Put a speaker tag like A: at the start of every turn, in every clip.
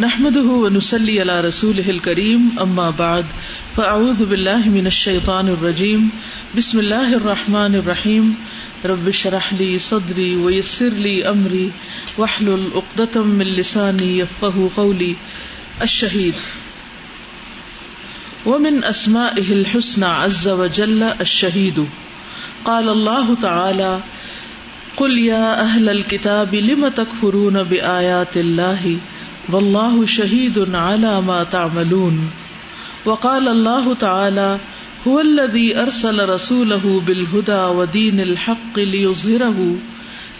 A: نحمده ونسلي على رسوله الكريم، أما بعد، فأعوذ بالله من الشيطان الرجيم. بسم الله الرحمن الرحيم. رب اشرح لي صدري ويسر لي أمري، واحلل عقدة من لساني يفقه قولي. الشهيد. ومن أسمائه الحسنى عز وجل الشهيد. قال الله تعالى قل يا أهل الكتاب، لم تكفرون بآيات الله؟ واللہ شہید على ما تعملون. وقال اللہ تعالی، هو الذي ارسل رسوله بالهدى ودين الحق ليظهره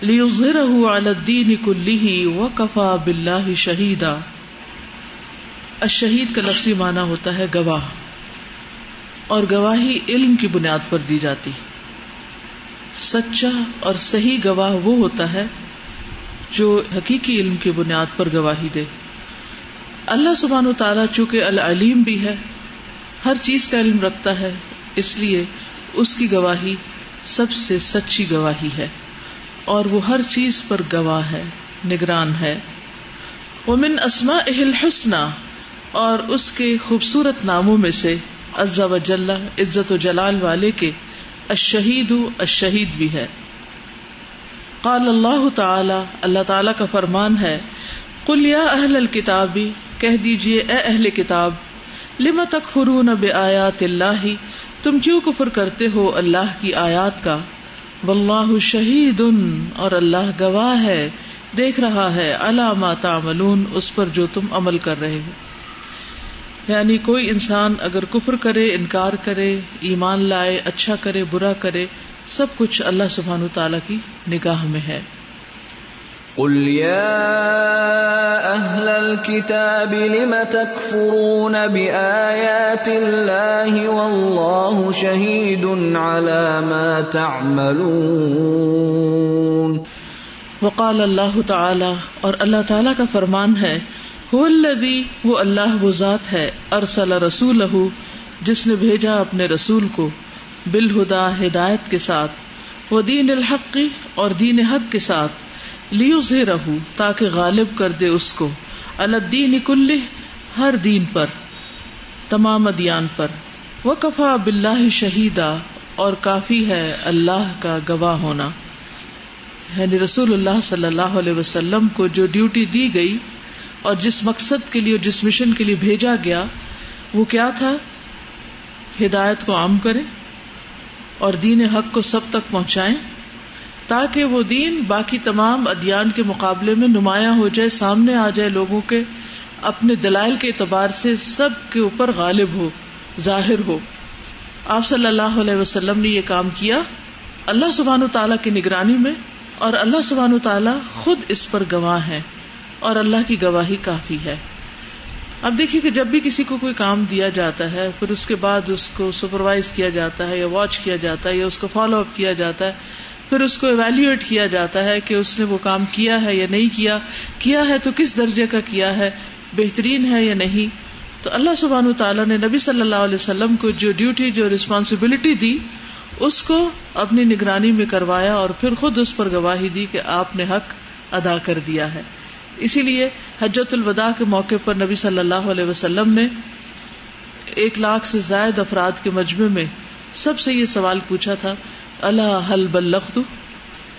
A: ليظهره على الدين كله وكفى بالله شهيدا الشہید کا لفظی معنی ہوتا ہے گواہ، اور گواہی علم کی بنیاد پر دی جاتی۔ سچا اور صحیح گواہ وہ ہوتا ہے جو حقیقی علم کی بنیاد پر گواہی دے۔ اللہ سبحان و تعالیٰ چونکہ العلیم بھی ہے، ہر چیز کا علم رکھتا ہے، اس لیے اس کی گواہی سب سے سچی گواہی ہے۔ اور وہ ہر چیز پر گواہ ہے، نگران ہے۔ وہ من اسما اہل حسنا اور اس کے خوبصورت ناموں میں سے عزا و جل، عزت و جلال والے کے اشہید اشہید بھی ہے۔ قال اللہ تعالی اللہ تعالی کا فرمان ہے کل یا اہل الکتابی کہہ دیجیے اے اہل کتاب لما تک فرون بے آیات اللہ، تم کیوں کفر کرتے ہو اللہ کی آیات کا؟ واللہ شہید اور اللہ گواہ ہے، دیکھ رہا ہے علامہ تعملون، اس پر جو تم عمل کر رہے ہو۔ یعنی کوئی انسان اگر کفر کرے انکار کرے ایمان لائے اچھا کرے برا کرے سب کچھ اللہ سبحان تعالی کی نگاہ میں ہے۔
B: قل يا أهل الكتاب لم تكفرون بآيات الله والله شهيد على ما تعملون۔
A: وقال الله تعالى اور اللہ تعالی کا فرمان ہے هو وہ اللہ وہ ذات ہے، ارسل رسوله جس نے بھیجا اپنے رسول کو، بالہدا، ہدایت کے ساتھ وہ دین الحق اور دین حق کے ساتھ لیو سے رہو تاکہ غالب کر دے اس کو الدین کل ہر دین پر، تمام ادیان پر۔ وہ کفا بلّہ شہیدا، اور کافی ہے اللہ کا گواہ ہونا۔ یعنی رسول اللہ صلی اللہ علیہ وسلم کو جو ڈیوٹی دی گئی اور جس مقصد کے لیے جس مشن کے لیے بھیجا گیا، وہ کیا تھا؟ ہدایت کو عام کرے اور دین حق کو سب تک پہنچائیں تاکہ وہ دین باقی تمام ادیان کے مقابلے میں نمایاں ہو جائے، سامنے آ جائے لوگوں کے اپنے دلائل کے اعتبار سے سب کے اوپر غالب ہو، ظاہر ہو۔ آپ صلی اللہ علیہ وسلم نے یہ کام کیا اللہ سبحان و تعالیٰ کی نگرانی میں اور اللہ سبحان و تعالیٰ خود اس پر گواہ ہے اور اللہ کی گواہی کافی ہے۔ اب دیکھیے کہ جب بھی کسی کو کوئی کام دیا جاتا ہے، پھر اس کے بعد اس کو سپروائز کیا جاتا ہے یا واچ کیا جاتا ہے یا اس کو فالو اپ کیا جاتا ہے، پھر اس کو ایویلویٹ کیا جاتا ہے کہ اس نے وہ کام کیا ہے یا نہیں کیا۔ کیا ہے تو کس درجے کا کیا ہے؟ بہترین ہے یا نہیں؟ تو اللہ سبحان تعالیٰ نے نبی صلی اللہ علیہ وسلم کو جو ڈیوٹی جو ریسپانسبلٹی دی، اس کو اپنی نگرانی میں کروایا اور پھر خود اس پر گواہی دی کہ آپ نے حق ادا کر دیا ہے۔ اسی لیے حجت الوداع کے موقع پر نبی صلی اللہ علیہ وسلم نے ایک لاکھ سے زائد افراد کے مجمع میں سب سے یہ سوال پوچھا تھا، اللہ حل بلخت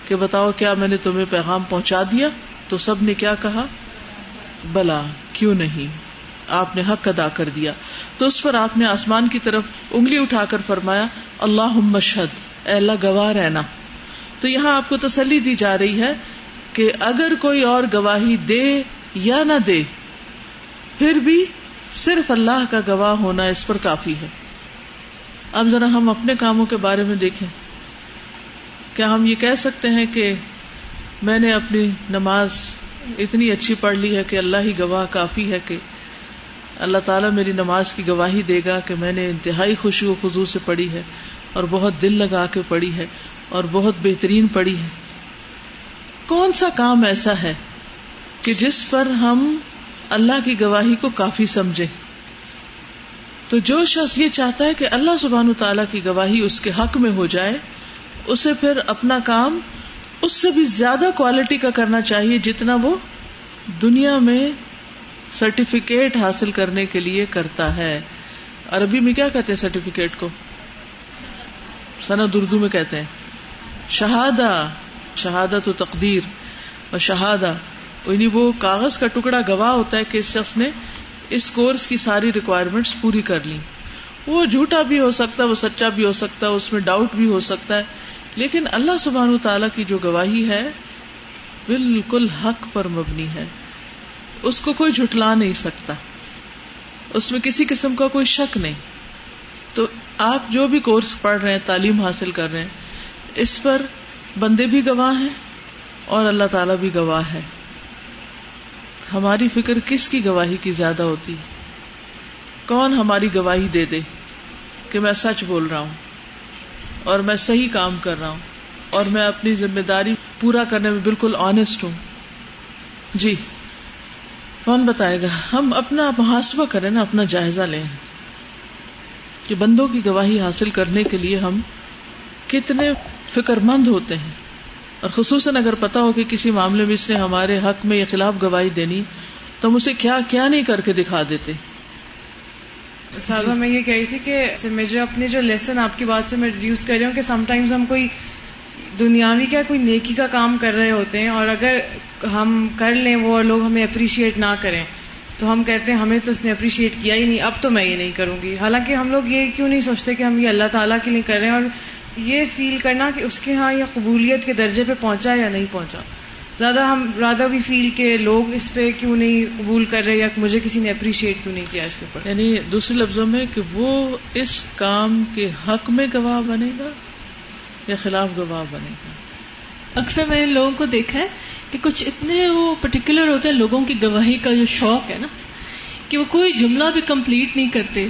A: کہ بتاؤ، کیا میں نے تمہیں پیغام پہنچا دیا؟ تو سب نے کیا کہا؟ بلا، کیوں نہیں؟ آپ نے حق ادا کر دیا. تو اس پر آپ نے آسمان کی طرف انگلی اٹھا کر فرمایا اللہ مشہد اے اللہ گواہ رہنا۔ تو یہاں آپ کو تسلی دی جا رہی ہے کہ اگر کوئی اور گواہی دے یا نہ دے، پھر بھی صرف اللہ کا گواہ ہونا اس پر کافی ہے۔ اب ذرا ہم اپنے کاموں کے بارے میں دیکھیں۔ کیا ہم یہ کہہ سکتے ہیں کہ میں نے اپنی نماز اتنی اچھی پڑھ لی ہے کہ اللہ ہی گواہ کافی ہے کہ اللہ تعالیٰ میری نماز کی گواہی دے گا کہ میں نے انتہائی خوشی و خزو سے پڑھی ہے اور بہت دل لگا کے پڑھی ہے اور بہت بہترین پڑھی ہے۔ کون سا کام ایسا ہے کہ جس پر ہم اللہ کی گواہی کو کافی سمجھے تو جو شخص یہ چاہتا ہے کہ اللہ سبحان تعالی کی گواہی اس کے حق میں ہو جائے، اسے پھر اپنا کام اس سے بھی زیادہ کوالٹی کا کرنا چاہیے جتنا وہ دنیا میں سرٹیفکیٹ حاصل کرنے کے لیے کرتا ہے۔ عربی میں کیا کہتے ہیں سرٹیفکیٹ کو؟ سند اردو میں کہتے ہیں۔ شہادہ۔ شہادت و تقدیر اور شہادہ. یعنی وہ کاغذ کا ٹکڑا گواہ ہوتا ہے کہ اس شخص نے اس کورس کی ساری ریکوائرمنٹس پوری کر لی. وہ جھوٹا بھی ہو سکتا ہے، وہ سچا بھی ہو سکتا ہے، اس میں ڈاؤٹ بھی ہو سکتا ہے. لیکن اللہ سبحان تعالی کی جو گواہی ہے، بالکل حق پر مبنی ہے. اس کو کوئی جھٹلا نہیں سکتا. اس میں کسی قسم کا کوئی شک نہیں. تو آپ جو بھی کورس پڑھ رہے ہیں، تعلیم حاصل کر رہے ہیں، اس پر بندے بھی گواہ ہیں اور اللہ تعالی بھی گواہ ہے۔ ہماری فکر کس کی گواہی کی زیادہ ہوتی؟ کون ہماری گواہی دے دے کہ میں سچ بول رہا ہوں اور میں صحیح کام کر رہا ہوں اور میں اپنی ذمہ داری پورا کرنے میں بالکل آنےسٹ ہوں؟ جی کون بتائے گا؟ ہم اپنا محاسبہ کریں نا، اپنا جائزہ لیں۔ کہ بندوں کی گواہی حاصل کرنے کے لیے ہم کتنے فکر مند ہوتے ہیں۔ اور خصوصاً اگر پتا ہو کہ کسی معاملے میں اس نے ہمارے حق میں یا خلاف گواہی دینی تو ہم اسے کیا کیا نہیں کر کے دکھا دیتے؟
C: سازا، میں یہ کہی تھی کہ میں جو اپنے جو لیسن آپ کی بات سے میں ریڈیوس کر رہی ہوں کہ سم ٹائمز ہم کوئی دنیاوی کیا کوئی نیکی کا کام کر رہے ہوتے ہیں اور اگر ہم کر لیں وہ اور لوگ ہمیں اپریشیٹ نہ کریں، تو ہم کہتے ہیں ہمیں تو اس نے اپریشیٹ کیا ہی نہیں، اب تو میں یہ نہیں کروں گی۔ حالانکہ ہم لوگ یہ کیوں نہیں سوچتے کہ ہم یہ اللہ تعالیٰ کے لیے کر رہے ہیں اور یہ فیل کرنا کہ اس کے ہاں یا قبولیت کے درجے پہ پہنچا یا نہیں پہنچا۔ زیادہ ہم زیادہ بھی فیل کہ لوگ اس پہ کیوں نہیں قبول کر رہے یا مجھے کسی نے اپریشیٹ کیوں نہیں کیا اس کے اوپر۔
A: یعنی دوسرے لفظوں میں کہ وہ اس کام کے حق میں گواہ بنے گا یا خلاف گواہ بنے گا۔
D: اکثر میں نے لوگوں کو دیکھا ہے کہ کچھ اتنے وہ پرٹیکولر ہوتے ہیں لوگوں کی گواہی کا جو شوق ہے نا کہ وہ کوئی جملہ بھی کمپلیٹ نہیں کرتے۔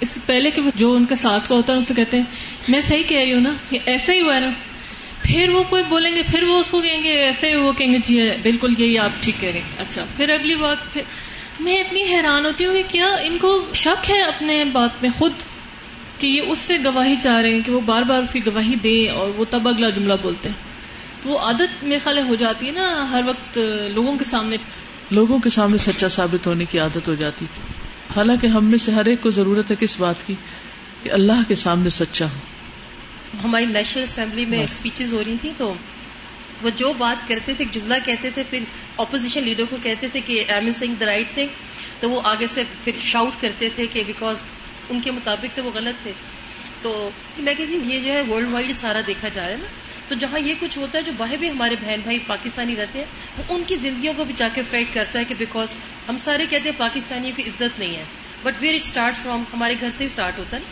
D: اس پہلے کہ جو ان کا ساتھ کا ہوتا ہے اسے کہتے ہیں، میں صحیح کہہ رہی ہوں نا، یہ ایسا ہی ہوا ہے نا۔ پھر وہ کوئی بولیں گے، پھر وہ اس کو کہیں گے ایسے ہی وہ کہیں گے جی بالکل یہی آپ ٹھیک کہہ رہے ہیں۔ اچھا پھر اگلی بات، پھر میں اتنی حیران ہوتی ہوں کہ کیا ان کو شک ہے اپنے بات میں خود کہ یہ اس سے گواہی چاہ رہے ہیں کہ وہ بار بار اس کی گواہی دیں اور وہ تب اگلا جملہ بولتے ہیں۔ تو وہ عادت میرے خیال ہو جاتی ہے نا، ہر وقت لوگوں کے سامنے۔
A: لوگوں کے سامنے سچا ثابت ہونے کی عادت ہو جاتی۔ حالانکہ ہم میں سے ہر ایک کو ضرورت ہے کس بات کی؟ کہ اللہ کے سامنے سچا ہو۔
E: ہماری نیشنل اسمبلی میں اسپیچز ہو رہی تھی تو وہ جو بات کرتے تھے جملہ کہتے تھے پھر اپوزیشن لیڈر کو کہتے تھے کہ ایم سنگھ دا رائٹ تھے تو وہ آگے سے پھر شاؤٹ کرتے تھے کہ بیکاز ان کے مطابق تو وہ غلط تھے۔ تو میں کہتی ہوں یہ جو ہے ورلڈ وائڈ سارا دیکھا جا رہا ہے نا۔ تو جہاں یہ کچھ ہوتا ہے جو باہر بھی ہمارے بہن بھائی پاکستانی رہتے ہیں، وہ ان کی زندگیوں کو بھی جا کے افیکٹ کرتا ہے کہ بیکاز ہم سارے کہتے ہیں پاکستانیوں کی عزت نہیں ہے. But where it start from ہمارے گھر سے اسٹارٹ ہوتا ہے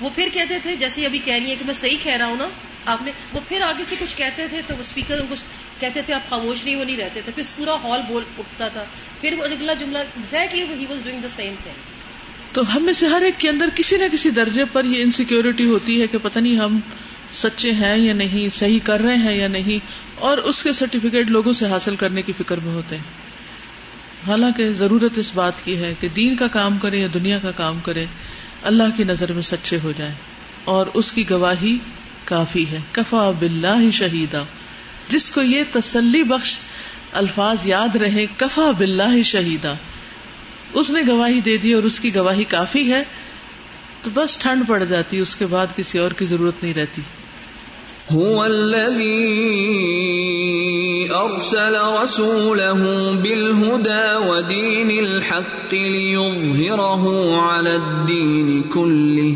E: وہ پھر کہتے تھے، جیسے ابھی کہہ رہی ہے کہ میں صحیح کہہ رہا ہوں نا، آپ نے، وہ پھر آگے سے کچھ کہتے تھے تو وہ اسپیکر ان کو کہتے تھے، آپ خاموش نہیں، وہ نہیں رہتے تھے. پھر پورا ہال بول اٹھتا تھا. پھر وہ اگلا جملہ exactly he was doing the same thing
A: تو ہم میں سے ہر ایک کے اندر کسی نہ کسی درجے پر یہ انسیکیورٹی ہوتی ہے کہ پتہ نہیں ہم سچے ہیں یا نہیں، صحیح کر رہے ہیں یا نہیں، اور اس کے سرٹیفکیٹ لوگوں سے حاصل کرنے کی فکر میں ہوتے ہیں۔ حالانکہ ضرورت اس بات کی ہے کہ دین کا کام کرے یا دنیا کا کام کرے، اللہ کی نظر میں سچے ہو جائیں۔ اور اس کی گواہی کافی ہے۔ کفا بلّہ شہیدا۔ جس کو یہ تسلی بخش الفاظ یاد رہے، کفا بلّہ شہیدا۔ اس نے گواہی دے دی اور اس کی گواہی کافی ہے۔ تو بس ٹھنڈ پڑ جاتی، اس کے بعد کسی اور کی ضرورت نہیں رہتی۔
B: هو الذي ارسل رسوله بالهدى ودين الحق ليظهره على الدين كله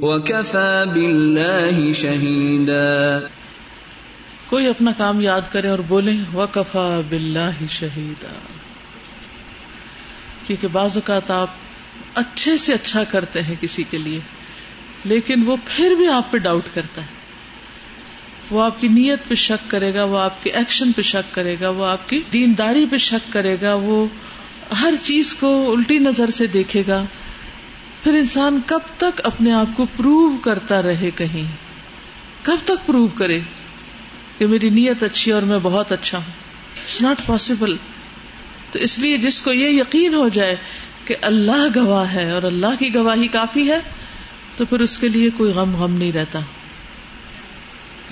B: وكفى بالله شهيدا.
A: کوئی اپنا کام یاد کرے اور بولے، وکفا باللہ شہیدا۔ کیونکہ بعض اوقات آپ اچھے سے اچھا کرتے ہیں کسی کے لیے، لیکن وہ پھر بھی آپ پہ ڈاؤٹ کرتا ہے۔ وہ آپ کی نیت پہ شک کرے گا، وہ آپ کے ایکشن پہ شک کرے گا، وہ آپ کی دینداری پہ شک کرے گا، وہ ہر چیز کو الٹی نظر سے دیکھے گا۔ پھر انسان کب تک اپنے آپ کو پروو کرتا رہے کہیں؟ کب تک پروو کرے کہ میری نیت اچھی اور میں بہت اچھا ہوں؟ اٹس ناٹ پاسبل تو اس لیے جس کو یہ یقین ہو جائے کہ اللہ گواہ ہے اور اللہ کی گواہی کافی ہے، تو پھر اس کے لیے کوئی غم غم نہیں رہتا۔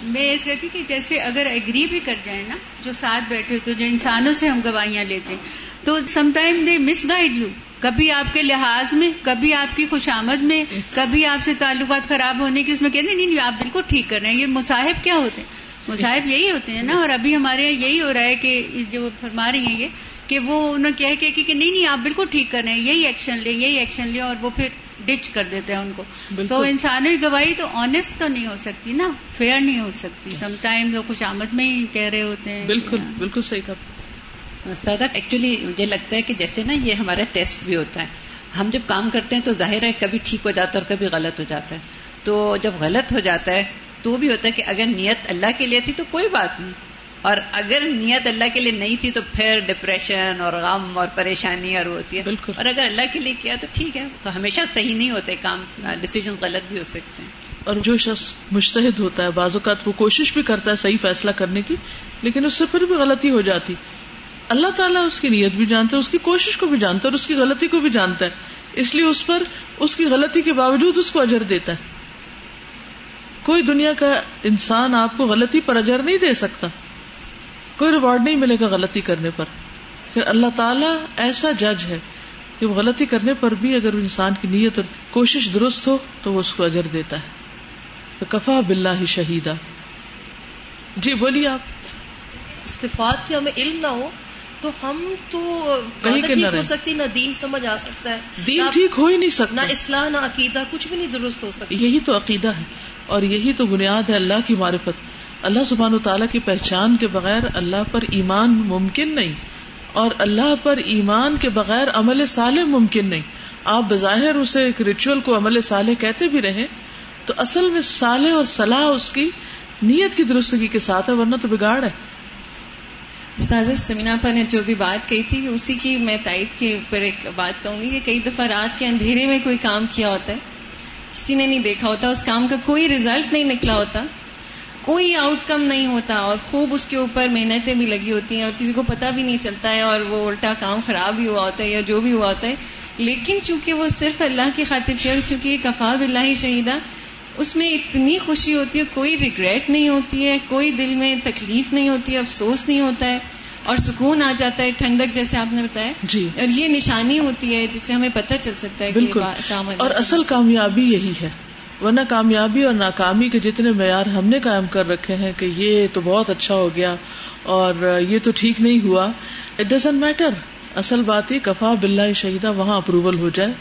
F: میں اس کہتی کہ جیسے اگر ایگری بھی کر جائیں نا جو ساتھ بیٹھے تو جو انسانوں سے ہم گواہیاں لیتے ہیں تو some time they misguide you کبھی آپ کے لحاظ میں کبھی آپ کی خوش آمد میں کبھی آپ سے تعلقات خراب ہونے کی اس میں کہتے نہیں نہیں آپ بالکل ٹھیک کر رہے ہیں یہ مصاحب کیا ہوتے ہیں؟ مصاحب یہی ہوتے ہیں نا اور ابھی ہمارے یہاں یہی ہو رہا ہے کہ جو فرما رہی ہیں یہ کہ وہ انہوں کہہ کہ کہ نہیں نہیں آپ بالکل ٹھیک کر رہے ہیں یہی ایکشن لیں یہی ایکشن لیں اور وہ پھر ڈچ کر دیتے ہیں ان کو۔ تو انسانوں کی گواہی تو آنےسٹ تو نہیں ہو سکتی نا فیئر نہیں ہو سکتی۔ سم ٹائم وہ خوش آمد میں ہی کہہ رہے ہوتے ہیں۔
A: بالکل بالکل صحیح کہا۔
G: استاد ایکچولی مجھے لگتا ہے کہ جیسے نا یہ ہمارا ٹیسٹ بھی ہوتا ہے۔ ہم جب کام کرتے ہیں تو ظاہر ہے کبھی ٹھیک ہو جاتا ہے اور کبھی غلط ہو جاتا ہے۔ تو جب غلط ہو جاتا ہے تو بھی ہوتا ہے کہ اگر نیت اللہ کے لیے تھی تو کوئی بات نہیں۔ اور اگر نیت اللہ کے لیے نہیں تھی تو پھر ڈپریشن اور غم اور پریشانی اور ہوتی ہے.
A: بالکل.
G: اور اگر اللہ کے لیے کیا تو ٹھیک ہے. تو ہمیشہ صحیح نہیں ہوتے کام. ڈسیزن غلط بھی ہو سکتے ہیں.
A: اور جو شخص مشتحد ہوتا ہے بعض اوقات وہ کوشش بھی کرتا ہے صحیح فیصلہ کرنے کی لیکن اس سے پھر بھی غلطی ہو جاتی. اللہ تعالیٰ اس کی نیت بھی جانتا ہے اس کی کوشش کو بھی جانتا ہے اور اس کی غلطی کو بھی جانتا ہے. اس لیے اس پر اس کی غلطی کے باوجود اس کو اجر دیتا ہے. کوئی دنیا کا انسان آپ کو غلطی پر اجر نہیں دے سکتا. کوئی ریوارڈ نہیں ملے گا غلطی کرنے پر۔ پھر اللہ تعالیٰ ایسا جج ہے کہ وہ غلطی کرنے پر بھی اگر انسان کی نیت اور کوشش درست ہو تو وہ اس کو اجر دیتا ہے۔ تو کفا بلّہ ہی شہیدا۔ جی بولیے آپ۔
E: استفاد کی ہمیں علم نہ ہو تو ہم تو
A: کہیں کے نہ
E: ٹھیک ہو۔ سکتی نہ دین سمجھ آ سکتا ہے
A: دین
E: نہ-
A: ٹھیک ہو ہی نہیں
E: نہ
A: سکتا
E: اصلاح نہ عقیدہ کچھ بھی نہیں درست ہو سکتا۔
A: یہی تو عقیدہ ہے اور یہی تو بنیاد ہے اللہ کی معرفت۔ اللہ سبحان و تعالیٰ کی پہچان کے بغیر اللہ پر ایمان ممکن نہیں اور اللہ پر ایمان کے بغیر عمل صالح ممکن نہیں آپ بظاہر اسے ایک ریچول کو عمل صالح کہتے بھی رہیں تو اصل میں صالح اور صلاح اس کی نیت کی درستگی کے ساتھ ہے، ورنہ تو بگاڑ ہے۔
H: استاذ سمینا پر نے جو بھی بات کہی تھی، اسی کی میں تائید کے اوپر ایک بات کہوں گی کہ کئی دفعہ رات کے اندھیرے میں کوئی کام کیا ہوتا ہے، کسی نے نہیں دیکھا ہوتا، اس کام کا کوئی ریزلٹ نہیں نکلا ہوتا۔ کوئی آؤٹ کم نہیں ہوتا اور خوب اس کے اوپر محنتیں بھی لگی ہوتی ہیں اور کسی کو پتہ بھی نہیں چلتا ہے اور وہ الٹا کام خراب ہی ہوا ہوتا ہے یا جو بھی ہوا ہوتا ہے لیکن چونکہ وہ صرف اللہ کی خاطر کیا چونکہ یہ کفا بلّہ شہیدہ اس میں اتنی خوشی ہوتی ہے کوئی ریگریٹ نہیں ہوتی ہے کوئی دل میں تکلیف نہیں ہوتی ہے افسوس نہیں ہوتا ہے اور سکون آ جاتا ہے ٹھنڈک جیسے آپ نے بتایا۔
A: جی۔
H: اور یہ نشانی ہوتی ہے جس سے ہمیں پتہ چل سکتا ہے کہ
A: بالکل۔
H: اللہ
A: اور اصل کامیابی یہی ہے۔ ورنہ کامیابی اور ناکامی کے جتنے معیار ہم نے قائم کر رکھے ہیں کہ یہ تو بہت اچھا ہو گیا اور یہ تو ٹھیک نہیں ہوا اٹ ڈزنٹ میٹر اصل بات یہ کفا بلّہ شہیدہ وہاں اپروول ہو جائے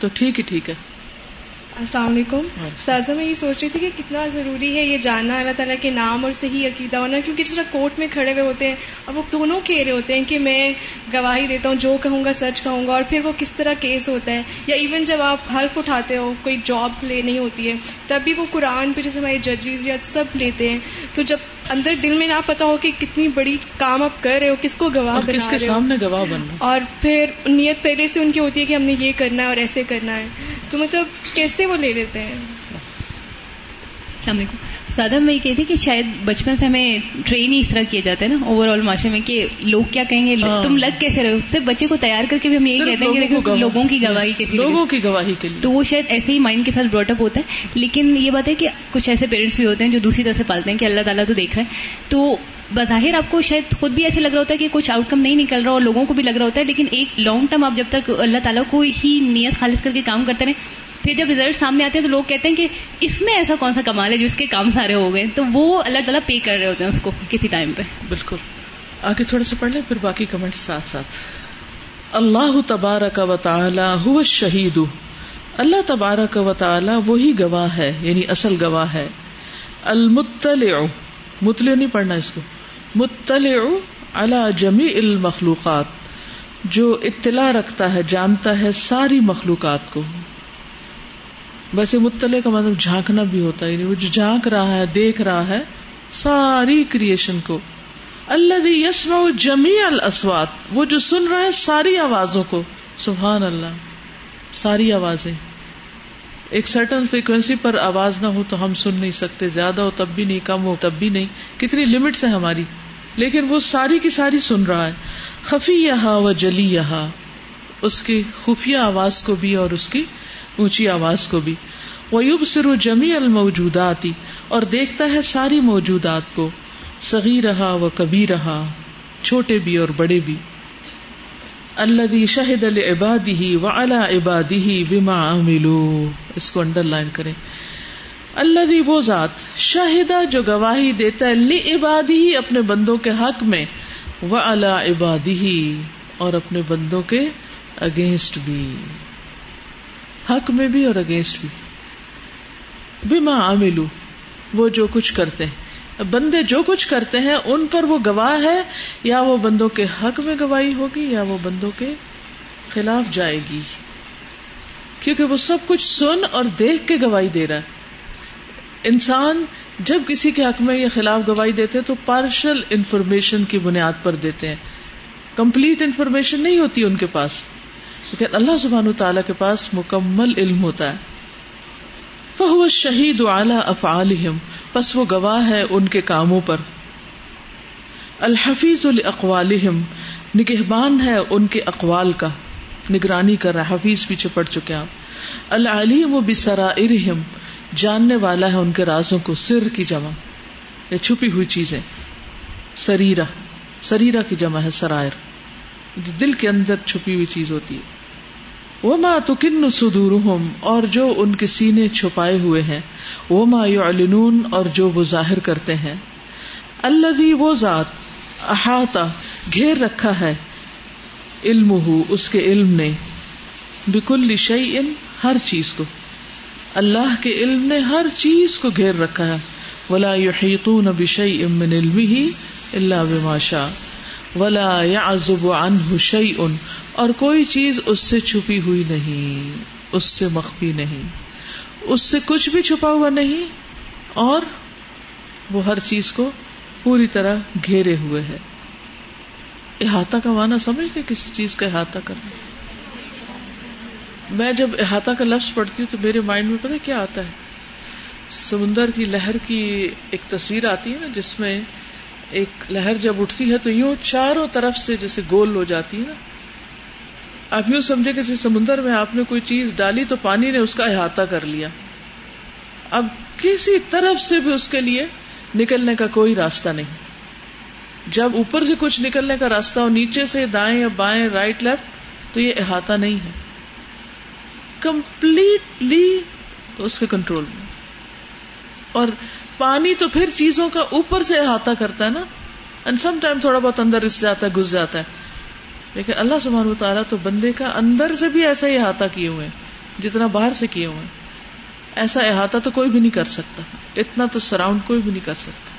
A: تو ٹھیک ہی ٹھیک ہے۔
I: السلام علیکم۔ استاذہ میں یہ سوچ رہی تھی کہ کتنا ضروری ہے یہ جاننا اللہ تعالیٰ کے نام اور صحیح عقیدہ ہونا کیونکہ جس طرح کورٹ میں کھڑے ہوئے ہوتے ہیں اب وہ دونوں کہہ رہے ہوتے ہیں کہ میں گواہی دیتا ہوں جو کہوں گا سچ کہوں گا اور پھر وہ کس طرح کیس ہوتا ہے یا ایون جب آپ حلف اٹھاتے ہو کوئی جاب لینی ہوتی ہے تب بھی وہ قرآن پہ جیسے ہمارے ججز یا سب لیتے ہیں تو جب اندر دل میں نہ پتا ہو کہ کتنی بڑی کام آپ کر رہے ہو کس کو گواہ
A: اور کس
I: بنا
A: کے
I: رہے ہو۔
A: سامنے گواہ بننا
I: اور پھر نیت پہلے سے ان کی ہوتی ہے کہ ہم نے یہ کرنا ہے اور ایسے کرنا ہے۔ تو مطلب کیسے وہ لے لیتے ہیں؟
J: السلام علیکم سادہ میں یہ کہتی کہ شاید بچپن سے ہمیں ٹرین ہی اس طرح کیا جاتا ہے نا اوور آل معاشرے میں کہ لوگ کیا کہیں گے؟
A: ہاں۔
J: تم لگ کیسے رہے ہو؟ صرف بچے کو تیار کر کے بھی ہم یہی کہتے ہیں کہ
A: لوگوں
J: کی گواہی لگے۔
A: لوگوں کی گواہی کے لیے۔
J: تو وہ شاید ایسے ہی مائنڈ کے ساتھ براٹ اپ ہوتا ہے۔ لیکن یہ بات ہے کہ کچھ ایسے پیرنٹس بھی ہوتے ہیں جو دوسری طرح سے پالتے ہیں کہ اللہ تعالیٰ تو دیکھ رہا ہے تو بظاہر آپ کو شاید خود بھی ایسے لگ رہا ہوتا ہے کہ کچھ آؤٹ کم نہیں نکل رہا اور لوگوں کو بھی لگ رہا ہوتا ہے، لیکن ایک لانگ ٹرم آپ جب تک اللہ تعالیٰ کو ہی نیت خالص کر کے کام کرتے رہیں، پھر جب ریزلٹ سامنے آتے ہیں تو لوگ کہتے ہیں کہ اس میں ایسا کون سا کمال ہے جو اس کے کام سارے ہو گئے، تو وہ اللہ تعالیٰ پے کر رہے ہوتے ہیں اس کو کسی ٹائم پہ۔
A: بالکل۔ آگے تھوڑا سا پڑھ لیں، پھر باقی کمنٹ ساتھ ساتھ۔ اللہ تبارک و تعالی هو شہید اللہ تبارک و تعالی وہی گواہ ہے یعنی اصل گواہ ہے۔ المطلع۔ مطلع نہیں پڑھنا اس کو۔ مطلع علی جمیع المخلوقات، جو اطلاع رکھتا ہے، جانتا ہے ساری مخلوقات کو۔ ویسے مطلع کا مطلب جھانکنا بھی ہوتا ہے یعنی وہ جو جھانک رہا ہے، دیکھ رہا ہے، ساری کریشن کو۔ اللہ یسما جمی الاسوات وہ جو سن رہا ہے ساری آوازوں کو۔ سبحان اللہ، ساری آوازیں۔ ایک سرٹن فریکوینسی پر آواز نہ ہو تو ہم سن نہیں سکتے، زیادہ ہو تب بھی نہیں، کم ہو تب بھی نہیں۔ کتنی لمٹس ہے ہماری۔ لیکن وہ ساری کی ساری سن رہا ہے۔ خفی یہاں و جلی یہاں اس کی خفیہ آواز کو بھی اور اس کی اونچی آواز کو بھی۔ ویوب سرو جمی الموجوداتی اور دیکھتا ہے ساری موجودات کو۔ سگی رہا و کبھی رہا چھوٹے بھی اور بڑے بھی۔ اللہ شہد العبادی و الا عبادی بما عملو۔ اس کو انڈر لائن کریں۔ اللہ وہ ذات شاہدہ جو گواہی دیتا ہے، لی عبادی ہی اپنے بندوں کے حق میں وہ اللہ عبادی ہی اور اپنے بندوں کے اگینسٹ بھی۔ حق میں بھی اور اگینسٹ بھی۔ بما عاملو وہ جو کچھ کرتے ہیں۔ بندے جو کچھ کرتے ہیں، ان پر وہ گواہ ہے، یا وہ بندوں کے حق میں گواہی ہوگی، یا وہ بندوں کے خلاف جائے گی۔ کیونکہ وہ سب کچھ سن اور دیکھ کے گواہی دے رہا ہے۔ انسان جب کسی کے حق میں یہ خلاف گواہی دیتے تو پارشل انفارمیشن کی بنیاد پر دیتے ہیں۔ کمپلیٹ انفارمیشن نہیں ہوتی ان کے پاس۔ لیکن اللہ سبحان تعالیٰ کے پاس مکمل علم ہوتا ہے۔ وہ شہید اعلی افعالہم۔ پس وہ گواہ ہے ان کے کاموں پر۔ الحفیظ الاقوالہم نگہبان ہے ان کے اقوال کا۔ نگرانی کر رہا حفیظ پیچھے پڑ چکے آپ العلیم بسرائرہم۔ جاننے والا ہے ان کے رازوں کو، سر کی جمع یا چھپی ہوئی چیزیں۔ سریرا سریرا کی جمع ہے، سرائر۔ دل کے اندر چھپی ہوئی چیز ہوتی ہے۔ وہ ماں تو کن سدور اور جو ان کے سینے چھپائے ہوئے ہیں۔ وہ ماں یو اور جو وہ ظاہر کرتے ہیں۔ اللہ بھی وہ ذات، احاطہ، گھیر رکھا ہے۔ علم ہو اس کے علم نے۔ بکل شعی ان ہر چیز کو۔ اللہ کے علم نے ہر چیز کو گھیر رکھا ہے۔ ولا یحیطون بشیء من علمه الا بما شاء۔ ولا يعزب عنه شيء۔ اور کوئی چیز اس سے چھپی ہوئی نہیں، اس سے مخفی نہیں۔ اس سے کچھ بھی چھپا ہوا نہیں، اور وہ ہر چیز کو پوری طرح گھیرے ہوئے ہے۔ احاطہ کا معنی سمجھتے کسی چیز کا احاطہ کرنا۔ میں جب احاطہ کا لفظ پڑھتی ہوں تو میرے مائنڈ میں پتا کیا آتا ہے؟ سمندر کی لہر کی ایک تصویر آتی ہے نا، جس میں ایک لہر جب اٹھتی ہے تو یوں چاروں طرف سے جیسے گول ہو جاتی ہے نا۔ آپ یوں سمجھے کہ سمندر میں آپ نے کوئی چیز ڈالی تو پانی نے اس کا احاطہ کر لیا۔ اب کسی طرف سے بھی اس کے لیے نکلنے کا کوئی راستہ نہیں۔ جب اوپر سے کچھ نکلنے کا راستہ ہو، نیچے سے دائیں یا بائیں رائٹ لیفٹ تو یہ احاطہ نہیں ہے۔ کمپلیٹلی اس کے کنٹرول میں۔ اور پانی تو پھر چیزوں کا اوپر سے احاطہ کرتا ہے نا۔ اینڈ سم ٹائم تھوڑا بہت اندر اس جاتا ہے، گھس جاتا ہے۔ لیکن اللہ سبحان و تعالیٰ تو بندے کا اندر سے بھی ایسا ہی احاطہ کیے ہوئے جتنا باہر سے کیے ہوئے ایسا احاطہ تو کوئی بھی نہیں کر سکتا۔ اتنا تو سراؤنڈ کوئی بھی نہیں کر سکتا۔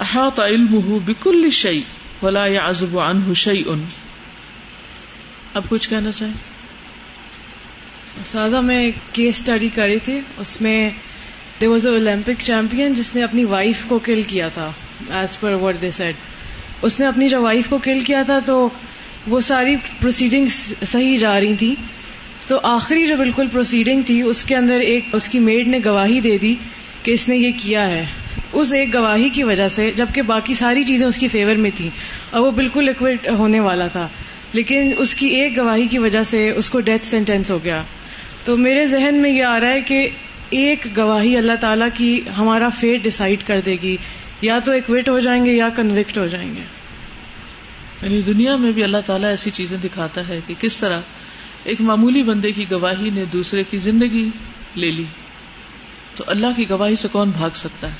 A: احاطہ علم بکل شعی ولا یا ازب ان شعی ان اب کچھ کہنا چاہیں؟
C: سازا میں ایک کیس اسٹڈی کری تھی۔ اس میں there was a Olympic champion جس نے اپنی وائف کو کل کیا تھا as per what they said اس نے اپنی جب وائف کو کل کیا تھا، تو وہ ساری پروسیڈنگس صحیح جا رہی تھی۔ تو آخری جو بالکل پروسیڈنگ تھی، اس کے اندر ایک، اس کی میڈ نے گواہی دے دی کہ اس نے یہ کیا ہے۔ اس ایک گواہی کی وجہ سے، جبکہ باقی ساری چیزیں اس کی فیور میں تھیں، اور وہ بالکل اکوٹ ہونے والا تھا۔ لیکن اس کی ایک گواہی کی وجہ سے اس کو ڈیتھ سینٹینس ہو گیا۔ تو میرے ذہن میں یہ آ رہا ہے کہ ایک گواہی اللہ تعالیٰ کی ہمارا فیٹ ڈسائڈ کر دے گی۔ یا تو ایکوٹ ہو جائیں گے یا کنوکٹ ہو جائیں گے۔
A: یعنی دنیا میں بھی اللہ تعالیٰ ایسی چیزیں دکھاتا ہے کہ کس طرح ایک معمولی بندے کی گواہی نے دوسرے کی زندگی لے لی۔ تو اللہ کی گواہی سے کون بھاگ سکتا ہے؟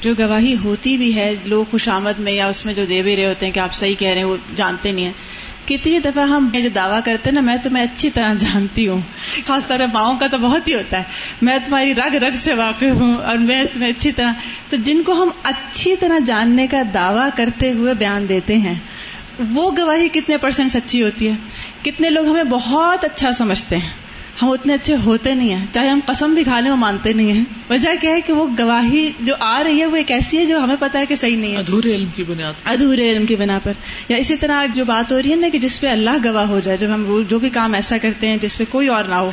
K: جو گواہی ہوتی بھی ہے لوگ خوش آمد میں یا اس میں جو دے بھی رہے ہوتے ہیں کہ آپ صحیح کہہ رہے ہیں وہ جانتے نہیں ہیں۔ کتنی دفعہ ہم جو دعویٰ کرتے ہیں نا، میں تمہیں اچھی طرح جانتی ہوں۔ خاص طور پہ ماؤں کا تو بہت ہی ہوتا ہے۔ میں تمہاری رگ رگ سے واقف ہوں اور میں تمہیں اچھی طرح، تو جن کو ہم اچھی طرح جاننے کا دعویٰ کرتے ہوئے بیان دیتے ہیں، وہ گواہی کتنے پرسنٹ سچی ہوتی ہے؟ کتنے لوگ ہمیں بہت اچھا سمجھتے ہیں۔ ہم اتنے اچھے ہوتے نہیں ہیں چاہے ہم قسم بھی کھا لیں وہ مانتے نہیں ہیں۔ وجہ کیا ہے کہ وہ گواہی جو آ رہی ہے وہ ایک ایسی ہے جو ہمیں پتا ہے کہ صحیح نہیں ہے۔
A: ادھورے علم کی بنیاد
K: ادھورے علم کی بنا پر۔ یا اسی طرح جو بات ہو رہی ہے نا کہ جس پہ اللہ گواہ ہو جائے جب ہم جو بھی کام ایسا کرتے ہیں جس پہ کوئی اور نہ ہو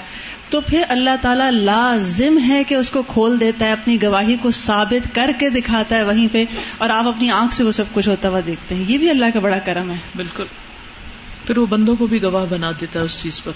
K: تو پھر اللہ تعالیٰ لازم ہے کہ اس کو کھول دیتا ہے اپنی گواہی کو ثابت کر کے دکھاتا ہے وہیں پہ اور آپ اپنی آنکھ سے وہ سب کچھ ہوتا ہوا دیکھتے ہیں۔ یہ بھی اللہ کا بڑا کرم ہے۔
A: بالکل۔ پھر وہ بندوں کو بھی گواہ بنا دیتا ہے اس چیز پر۔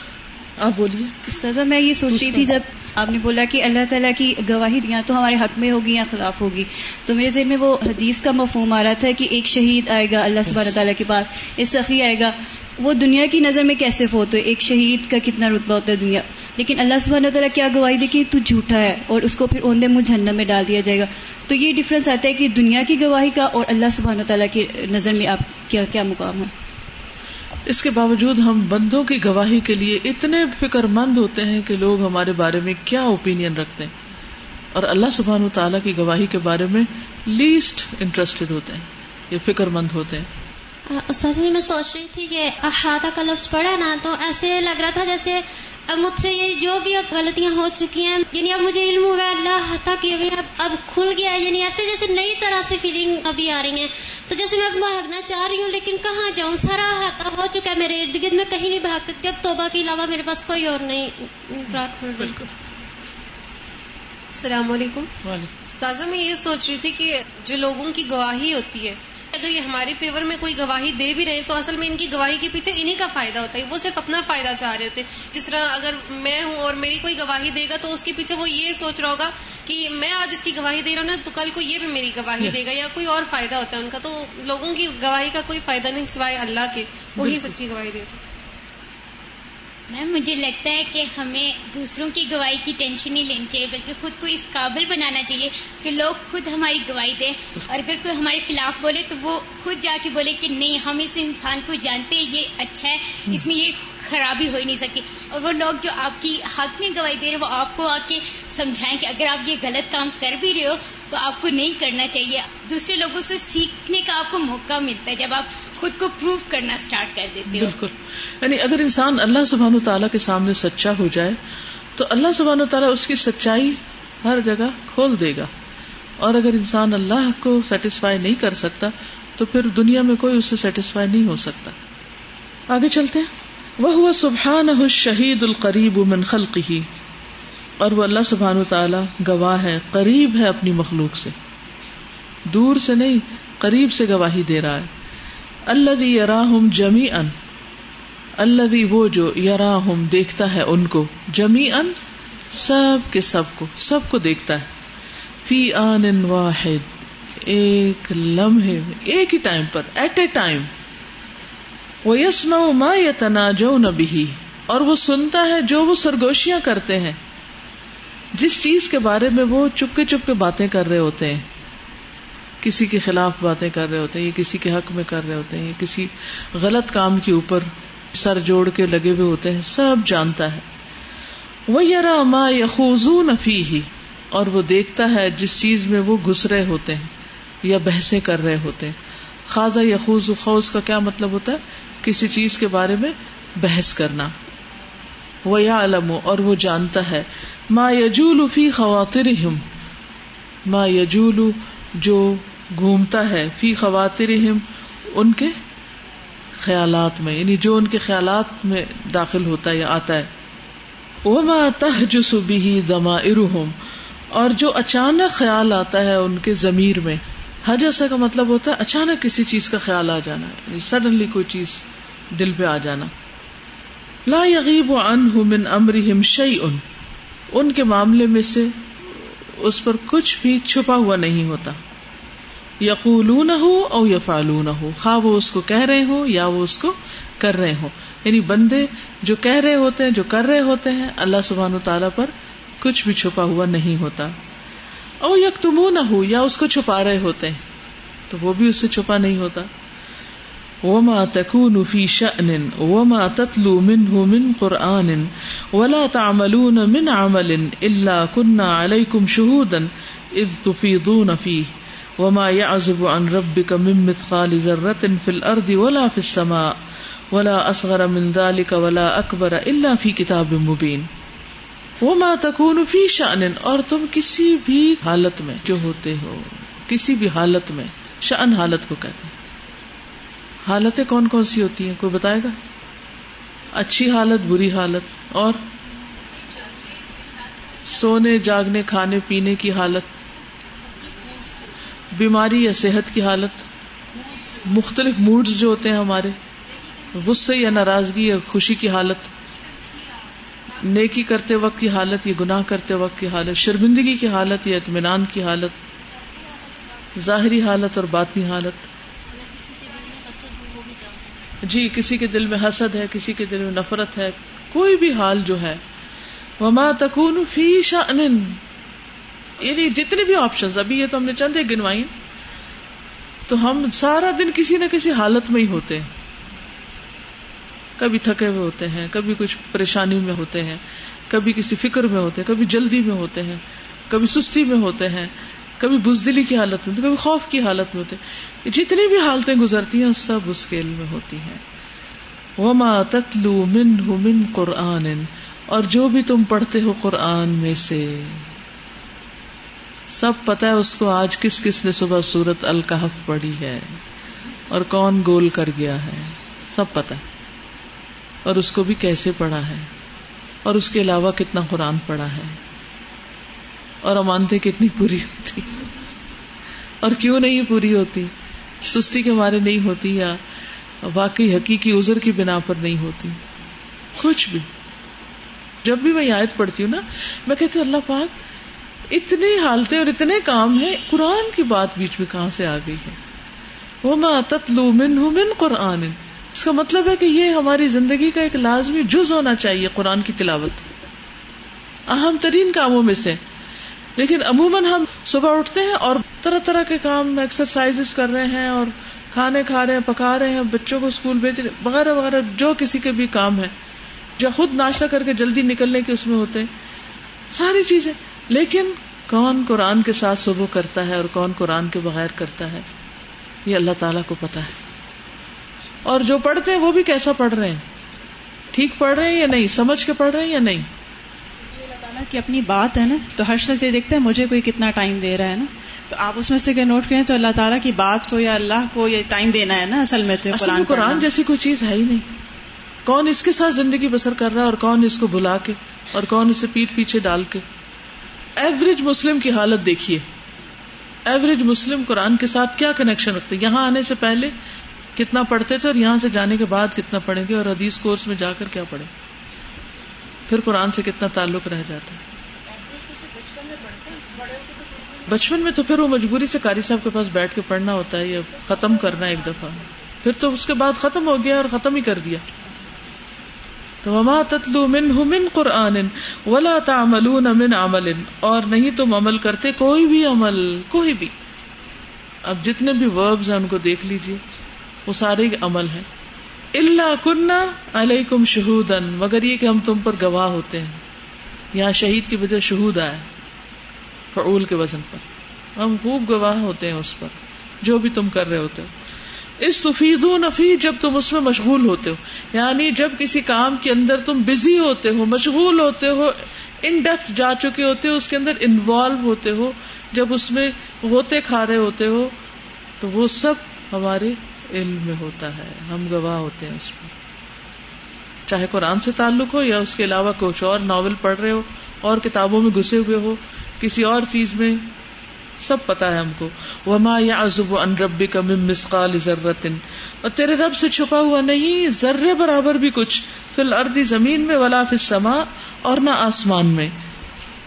A: آپ بولیے۔
L: استاذہ میں یہ سوچ رہی تھی جب آپ نے بولا کہ اللہ تعالیٰ کی گواہی یا تو ہمارے حق میں ہوگی یا خلاف ہوگی تو میرے ذہن میں وہ حدیث کا مفہوم آ رہا تھا کہ ایک شہید آئے گا اللہ سبحانہ تعالیٰ کے پاس ایک سخی آئے گا۔ وہ دنیا کی نظر میں کیسے فوت ہو ایک شہید کا کتنا رتبہ ہوتا ہے دنیا۔ لیکن اللہ سبحانہ تعالیٰ کیا گواہی دے کہ تو جھوٹا ہے اور اس کو پھر اوندے منہ جہنم میں ڈال دیا جائے گا۔ تو یہ ڈفرنس آتا ہے کہ دنیا کی گواہی کا اور اللہ سبحانہ تعالیٰ کی نظر میں آپ کیا کیا مقام ہے؟
A: اس کے باوجود ہم بندوں کی گواہی کے لیے اتنے فکر مند ہوتے ہیں کہ لوگ ہمارے بارے میں کیا اوپینین رکھتے ہیں۔ اور اللہ سبحان و تعالیٰ کی گواہی کے بارے میں لیسٹ انٹرسٹڈ ہوتے ہیں، یہ فکر مند ہوتے ہیں۔
M: استاد جی، میں سوچ رہی تھی کہ احاطہ کا لفظ پڑھا نا، تو ایسے لگ رہا تھا جیسے اب مجھ سے یہ جو بھی اب غلطیاں ہو چکی ہیں یعنی اب مجھے علم ہوا اللہ تک اب اب کھل گیا ہے یعنی ایسے جیسے نئی طرح سے فیلنگ ابھی آ رہی ہیں۔ تو جیسے میں اب بھاگنا چاہ رہی ہوں لیکن کہاں جاؤں؟ سارا ہاتھا ہو چکا ہے میرے ارد گرد میں کہیں نہیں بھاگ سکتی۔ اب توبہ کے علاوہ میرے پاس کوئی اور نہیں راک
E: السلام علیکم۔ استاذہ میں یہ سوچ رہی تھی کہ جو لوگوں کی گواہی ہوتی ہے اگر یہ ہمارے فیور میں کوئی گواہی دے بھی رہے تو اصل میں ان کی گواہی کے پیچھے انہی کا فائدہ ہوتا ہے۔ وہ صرف اپنا فائدہ چاہ رہے ہوتے جس طرح اگر میں ہوں اور میری کوئی گواہی دے گا تو اس کے پیچھے وہ یہ سوچ رہا ہوگا کہ میں آج اس کی گواہی دے رہا ہوں نا تو کل کو یہ بھی میری گواہی دے گا یا کوئی اور فائدہ ہوتا ہے ان کا۔ تو لوگوں کی گواہی کا کوئی فائدہ نہیں سوائے اللہ کے وہی سچی گواہی دے سکتے
N: میم مجھے لگتا ہے کہ ہمیں دوسروں کی گواہی کی ٹینشن نہیں لینی چاہیے بلکہ خود کو اس قابل بنانا چاہیے۔ کہ لوگ خود ہماری گواہی دیں اور اگر کوئی ہمارے خلاف بولے تو وہ خود جا کے بولے کہ نہیں، ہم اس انسان کو جانتے ہیں، یہ اچھا ہے، اس میں یہ خرابی ہو ہی نہیں سکتی۔ اور وہ لوگ جو آپ کی حق میں گواہی دے رہے وہ آپ کو آ کے سمجھائیں کہ اگر آپ یہ غلط کام کر بھی رہے ہو تو آپ کو نہیں کرنا چاہیے۔ دوسرے لوگوں سے سیکھنے کا آپ کو موقع ملتا ہے جب آپ خود کو پروو کرنا اسٹارٹ کر دیتے
A: بالکل۔ یعنی اگر انسان اللہ سبحان و تعالیٰ کے سامنے سچا ہو جائے تو اللہ سبحان و تعالیٰ اس کی سچائی ہر جگہ کھول دے گا۔ اور اگر انسان اللہ کو سیٹسفائی نہیں کر سکتا، تو پھر دنیا میں کوئی اس سے سیٹسفائی نہیں ہو سکتا۔ آگے چلتے ہیں۔ وہ سبحان شہید القریب من خلق ہی اور وہ اللہ سبحان و تعالیٰ گواہ ہے، قریب ہے اپنی مخلوق سے۔ دور سے نہیں، قریب سے گواہی دے رہا ہے۔ اللہ یراہم جمی ان اللہ وہ جو یراہم دیکھتا ہے ان کو جمی ان سب کے سب کو سب کو دیکھتا ہے۔ فی آن واحد، ایک لمحے، ایک ہی ٹائم پر، ایٹ اے ٹائم۔ وہ یسم ما یا تناجو نبی اور وہ سنتا ہے جو وہ سرگوشیاں کرتے ہیں۔ جس چیز کے بارے میں وہ چپکے چپکے باتیں کر رہے ہوتے ہیں۔ کسی کے خلاف باتیں کر رہے ہوتے ہیں، یا کسی کے حق میں کر رہے ہوتے ہیں، یا کسی غلط کام کے اوپر سر جوڑ کے لگے ہوئے ہوتے ہیں، سب جانتا ہے۔ وہ یار ما یخوزو نفی ہی اور وہ دیکھتا ہے جس چیز میں وہ گھس رہے ہوتے ہیں یا بحثیں کر رہے ہوتے ہیں۔ خاصا یخوز خوز کا کیا مطلب ہوتا ہے؟ کسی چیز کے بارے میں بحث کرنا۔ وہ یا علم اور وہ جانتا ہے۔ ما یجول فی خواتر ما یجول جو گھومتا ہے فی خواتر ان کے خیالات میں یعنی جو ان کے خیالات میں داخل ہوتا ہے یا آتا ہے۔ وہ تحجس بھی زما ارحم اور جو اچانک خیال آتا ہے ان کے ضمیر میں حج ایسا کا مطلب ہوتا ہے اچانک کسی چیز کا خیال آ جانا یعنی سڈنلی کوئی چیز دل پہ آ جانا۔ لا یغیب عنہ من امرہم شیئن۔ ان کے معاملے میں سے اس پر کچھ بھی چھپا ہوا نہیں ہوتا۔ یقولون ہو او یفعلون ہو خواہ وہ اس کو کہہ رہے ہوں یا وہ اس کو کر رہے ہوں یعنی بندے جو کہہ رہے ہوتے ہیں، جو کر رہے ہوتے ہیں، اللہ سبحان و تعالیٰ پر کچھ بھی چھپا ہوا نہیں ہوتا۔ او یک ہو یا اس کو چھپا رہے ہوتے ہیں۔ تو وہ بھی اس سے چھپا نہیں ہوتا۔ وما تكون في شأن وما تتلو منه من قرآن ولا تعملون من عمل إلا كنا عليكم شهودا إذ تفيضون فيه وما يعزب عن ربك من مثقال ذرة في الأرض ولا في السماء۔ ولا أصغر من ذلك ولا أكبر إلا في كتاب مبين وما تكون في شأن اور تم کسی بھی حالت میں جو ہوتے ہو، کسی بھی حالت میں شأن حالت کو کہتے ہیں۔ حالتیں کون کون سی ہوتی ہیں؟ کوئی بتائے گا؟ اچھی حالت، بری حالت، اور سونے، جاگنے، کھانے، پینے کی حالت، بیماری یا صحت کی حالت، مختلف موڈز جو ہوتے ہیں ہمارے، غصے یا ناراضگی یا خوشی کی حالت نیکی کرتے وقت کی حالت، یا گناہ کرتے وقت کی حالت، شرمندگی کی حالت، یا اطمینان کی حالت، ظاہری حالت اور باطنی حالت۔ جی کسی کے دل میں حسد ہے، کسی کے دل میں نفرت ہے، کوئی بھی حال جو ہے۔ وما تکون فی شأن۔ یعنی جتنے بھی آپشن ابھی یہ تو ہم نے چند ایک گنوائی تو ہم سارا دن کسی نہ کسی حالت میں ہی ہوتے ہیں۔ کبھی تھکے ہوئے ہوتے ہیں، کبھی کچھ پریشانی میں ہوتے ہیں، کبھی کسی فکر میں ہوتے ہیں، کبھی جلدی میں ہوتے ہیں، کبھی سستی میں ہوتے ہیں، کبھی بزدلی کی حالت میں کبھی خوف کی حالت میں ہوتے ہیں۔ جتنی بھی حالتیں گزرتی ہیں، سب اس کے علم میں ہوتی ہیں۔ وما تتلو من من قرآن، اور جو بھی تم پڑھتے ہو قرآن میں سے۔ سب پتا ہے اس کو آج کس کس نے صبح سورت الکحف پڑھی ہے، اور کون گول کر گیا ہے۔ سب پتا ہے۔ اور اس کو بھی کیسے پڑھا ہے؟ اور اس کے علاوہ کتنا قرآن پڑھا ہے؟ اور امانتے کتنی پوری ہوتی۔ اور کیوں نہیں پوری ہوتی؟ سستی کے مارے نہیں ہوتی یا واقعی حقیقی ازر کی بنا پر نہیں ہوتی؟ کچھ بھی۔ جب بھی میں آیت پڑھتی ہوں نا، میں کہتی ہوں، اللہ پاک، اتنی حالتیں اور اتنے کام ہیں، قرآن کی بات بیچ میں کہاں سے آ گئی ہے؟ وہ میں تتلو من ہوں من قرآن۔ اس کا مطلب ہے کہ یہ ہماری زندگی کا ایک لازمی جز ہونا چاہیے قرآن کی تلاوت. اہم ترین کاموں میں سے. لیکن عموماً ہم صبح اٹھتے ہیں اور طرح طرح کے کام ایکسرسائز کر رہے ہیں اور کھانے کھا رہے ہیں، پکا رہے ہیں، بچوں کو اسکول بھیج رہے وغیرہ وغیرہ، جو کسی کے بھی کام ہے جو خود ناشتہ کر کے جلدی نکلنے کے اس میں ہوتے ہیں. ساری چیزیں. لیکن کون قرآن کے ساتھ صبح کرتا ہے اور کون قرآن کے بغیر کرتا ہے؟ یہ اللہ تعالیٰ کو پتا ہے. اور جو پڑھتے ہیں وہ بھی کیسا پڑھ رہے ہیں؟ ٹھیک پڑھ رہے ہیں یا نہیں؟ سمجھ کے پڑھ رہے ہیں یا نہیں؟
K: اللہ تعالیٰ کی اپنی بات ہے نا تو ہر شخص یہ دیکھتا ہے مجھے کوئی کتنا ٹائم دے رہا ہے نا؟ تو آپ اس میں سے نوٹ کریں تو اللہ تعالیٰ کی بات کو یا اللہ کو یہ ٹائم دینا ہے نا اصل میں تو
A: قرآن قرآن جیسی کوئی چیز ہے ہی نہیں۔ کون اس کے ساتھ زندگی بسر کر رہا ہے اور کون اس کو بلا کے اور کون اسے پیٹ پیچھے ڈال کے؟ ایوریج مسلم کی حالت دیکھیے۔ ایوریج مسلم قرآن کے ساتھ کیا کنیکشن رکھتے یہاں آنے سے پہلے کتنا پڑھتے تھے اور یہاں سے جانے کے بعد کتنا پڑھیں گے اور حدیث کورس میں جا کر کیا پڑھیں پھر قرآن سے کتنا تعلق رہ جاتا ہے بچپن میں تو پھر وہ مجبوری سے قاری صاحب کے پاس بیٹھ کے پڑھنا ہوتا ہے یا ختم کرنا ایک دفعہ پھر تو اس کے بعد ختم ہو گیا اور ختم ہی کر دیا تو وما تتلو من من قرآن ولا تعملون من عمل اور نہیں تم عمل کرتے کوئی بھی عمل، کوئی بھی۔ اب جتنے بھی وربز ہیں ان کو دیکھ لیجیے۔ وہ سارے عمل ہے اللہ کنہ علیہ کم شہود مگر یہ کہ ہم تم پر گواہ ہوتے ہیں۔ یہاں شہید کی وجہ شہود آئے فعول کے وزن پر۔ ہم خوب گواہ ہوتے ہیں اس پر، جو بھی تم کر رہے ہوتے ہو۔ اس تفید نفی جب تم اس میں مشغول ہوتے ہو۔ یعنی جب کسی کام کے اندر تم بزی ہوتے ہو، مشغول ہوتے ہو ان ڈیپتھ جا چکے ہوتے ہو، اس کے اندر انوالو ہوتے ہو، جب اس میں ہوتے کھا رہے ہوتے ہو، تو وہ سب ہمارے علم میں ہوتا ہے، ہم گواہ ہوتے ہیں اس میں چاہے قرآن سے تعلق ہو یا اس کے علاوہ کچھ اور ناول پڑھ رہے ہو، اور کتابوں میں گھسے ہوئے ہو، کسی اور چیز میں سب پتا ہے ہم کو۔ وما یا ازب ان ربی کا مسقال ضرورت اور تیرے رب سے چھپا ہوا نہیں، ذرے برابر بھی کچھ۔ فی الردی زمین میں، ولا فی سما اور نہ آسمان میں۔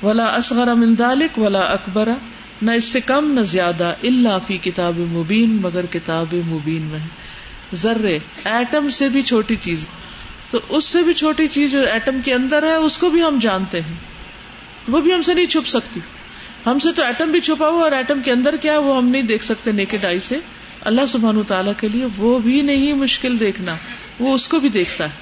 A: ولا اصغر من ذلك ولا اکبر نہ اس سے کم نہ زیادہ اللہ فی کتاب مبین، مگر کتاب مبین میں ذرے، ایٹم سے بھی چھوٹی چیز۔ تو اس سے بھی چھوٹی چیز جو ایٹم کے اندر ہے، اس کو بھی ہم جانتے ہیں۔ وہ بھی ہم سے نہیں چھپ سکتی۔ ہم سے تو ایٹم بھی چھپا ہوا اور ایٹم کے اندر کیا وہ ہم نہیں دیکھ سکتے نیکڈ آئی سے۔ اللہ سبحان تعالیٰ کے لیے وہ بھی نہیں مشکل دیکھنا، وہ اس کو بھی دیکھتا ہے۔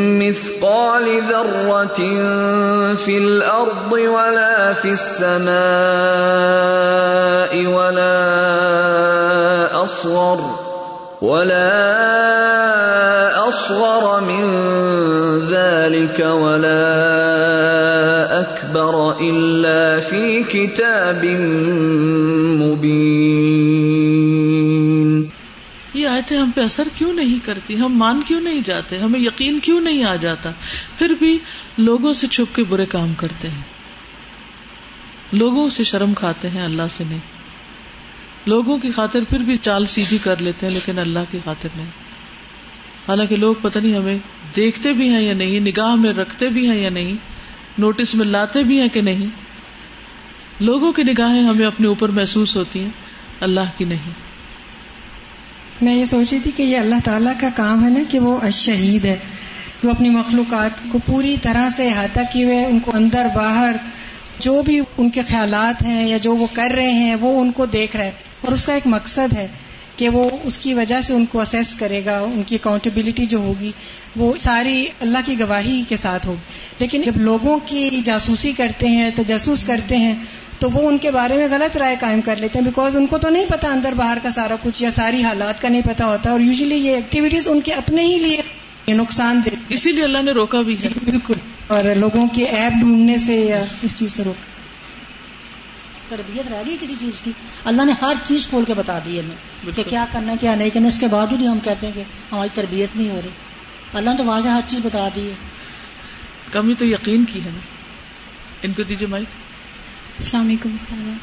B: مثقال ذرة في الأرض ولا في السماء ولا أصغر ولا أصغر من ذلك ولا أكثر إلا في كتاب مبين
A: آیتیں ہم پہ اثر کیوں نہیں کرتی؟ ہم مان کیوں نہیں جاتے؟ ہمیں یقین کیوں نہیں آ جاتا؟ پھر بھی لوگوں سے چھپ کے برے کام کرتے ہیں۔ لوگوں سے شرم کھاتے ہیں اللہ سے نہیں۔ لوگوں کی خاطر پھر بھی چال سیدھی کر لیتے ہیں، لیکن اللہ کی خاطر نہیں۔ حالانکہ لوگ پتہ نہیں ہمیں دیکھتے بھی ہیں یا نہیں، نگاہ میں رکھتے بھی ہیں یا نہیں، نوٹس میں لاتے بھی ہیں کہ نہیں۔ لوگوں کی نگاہیں ہمیں اپنے اوپر محسوس ہوتی ہیں، اللہ کی نہیں۔
O: میں یہ سوچ رہی تھی کہ یہ اللہ تعالیٰ کا کام ہے نا کہ وہ شہید ہے۔ وہ اپنی مخلوقات کو پوری طرح سے احاطہ کیے ہوئے ان کو اندر باہر جو بھی ان کے خیالات ہیں یا جو وہ کر رہے ہیں، وہ ان کو دیکھ رہا ہے اور اس کا ایک مقصد ہے کہ وہ اس کی وجہ سے ان کو اسیس کرے گا، ان کی اکاؤنٹیبلٹی جو ہوگی، وہ ساری اللہ کی گواہی کے ساتھ ہوگی۔ لیکن جب لوگوں کی جاسوسی کرتے ہیں، تجسس کرتے ہیں تو وہ ان کے بارے میں غلط رائے قائم کر لیتے ہیں بیکاز ان کو تو نہیں پتا اندر باہر کا سارا کچھ یا ساری حالات کا نہیں پتا ہوتا اور یوزلی یہ ایکٹیویٹیز ان کے اپنے ہی لیے یہ نقصان دے
A: اسی لیے اللہ نے روکا بھی
O: بالکل۔ اور لوگوں کے ایپ ڈھونڈنے سے یا اس چیز سے روکا۔
P: تربیت رہ گئی کسی چیز کی۔ اللہ نے ہر چیز کھول کے بتا دی ہمیں کہ کیا کرنا کیا نہیں کرنا اس کے باوجود ہی ہم کہتے ہیں کہ ہماری تربیت نہیں ہو رہی۔ اللہ نے تو واضح ہر چیز بتا دی ہے۔
A: کمی تو یقین کی ہے نا۔ ان کو دیجیے مائک۔
Q: السلام علیکم السلام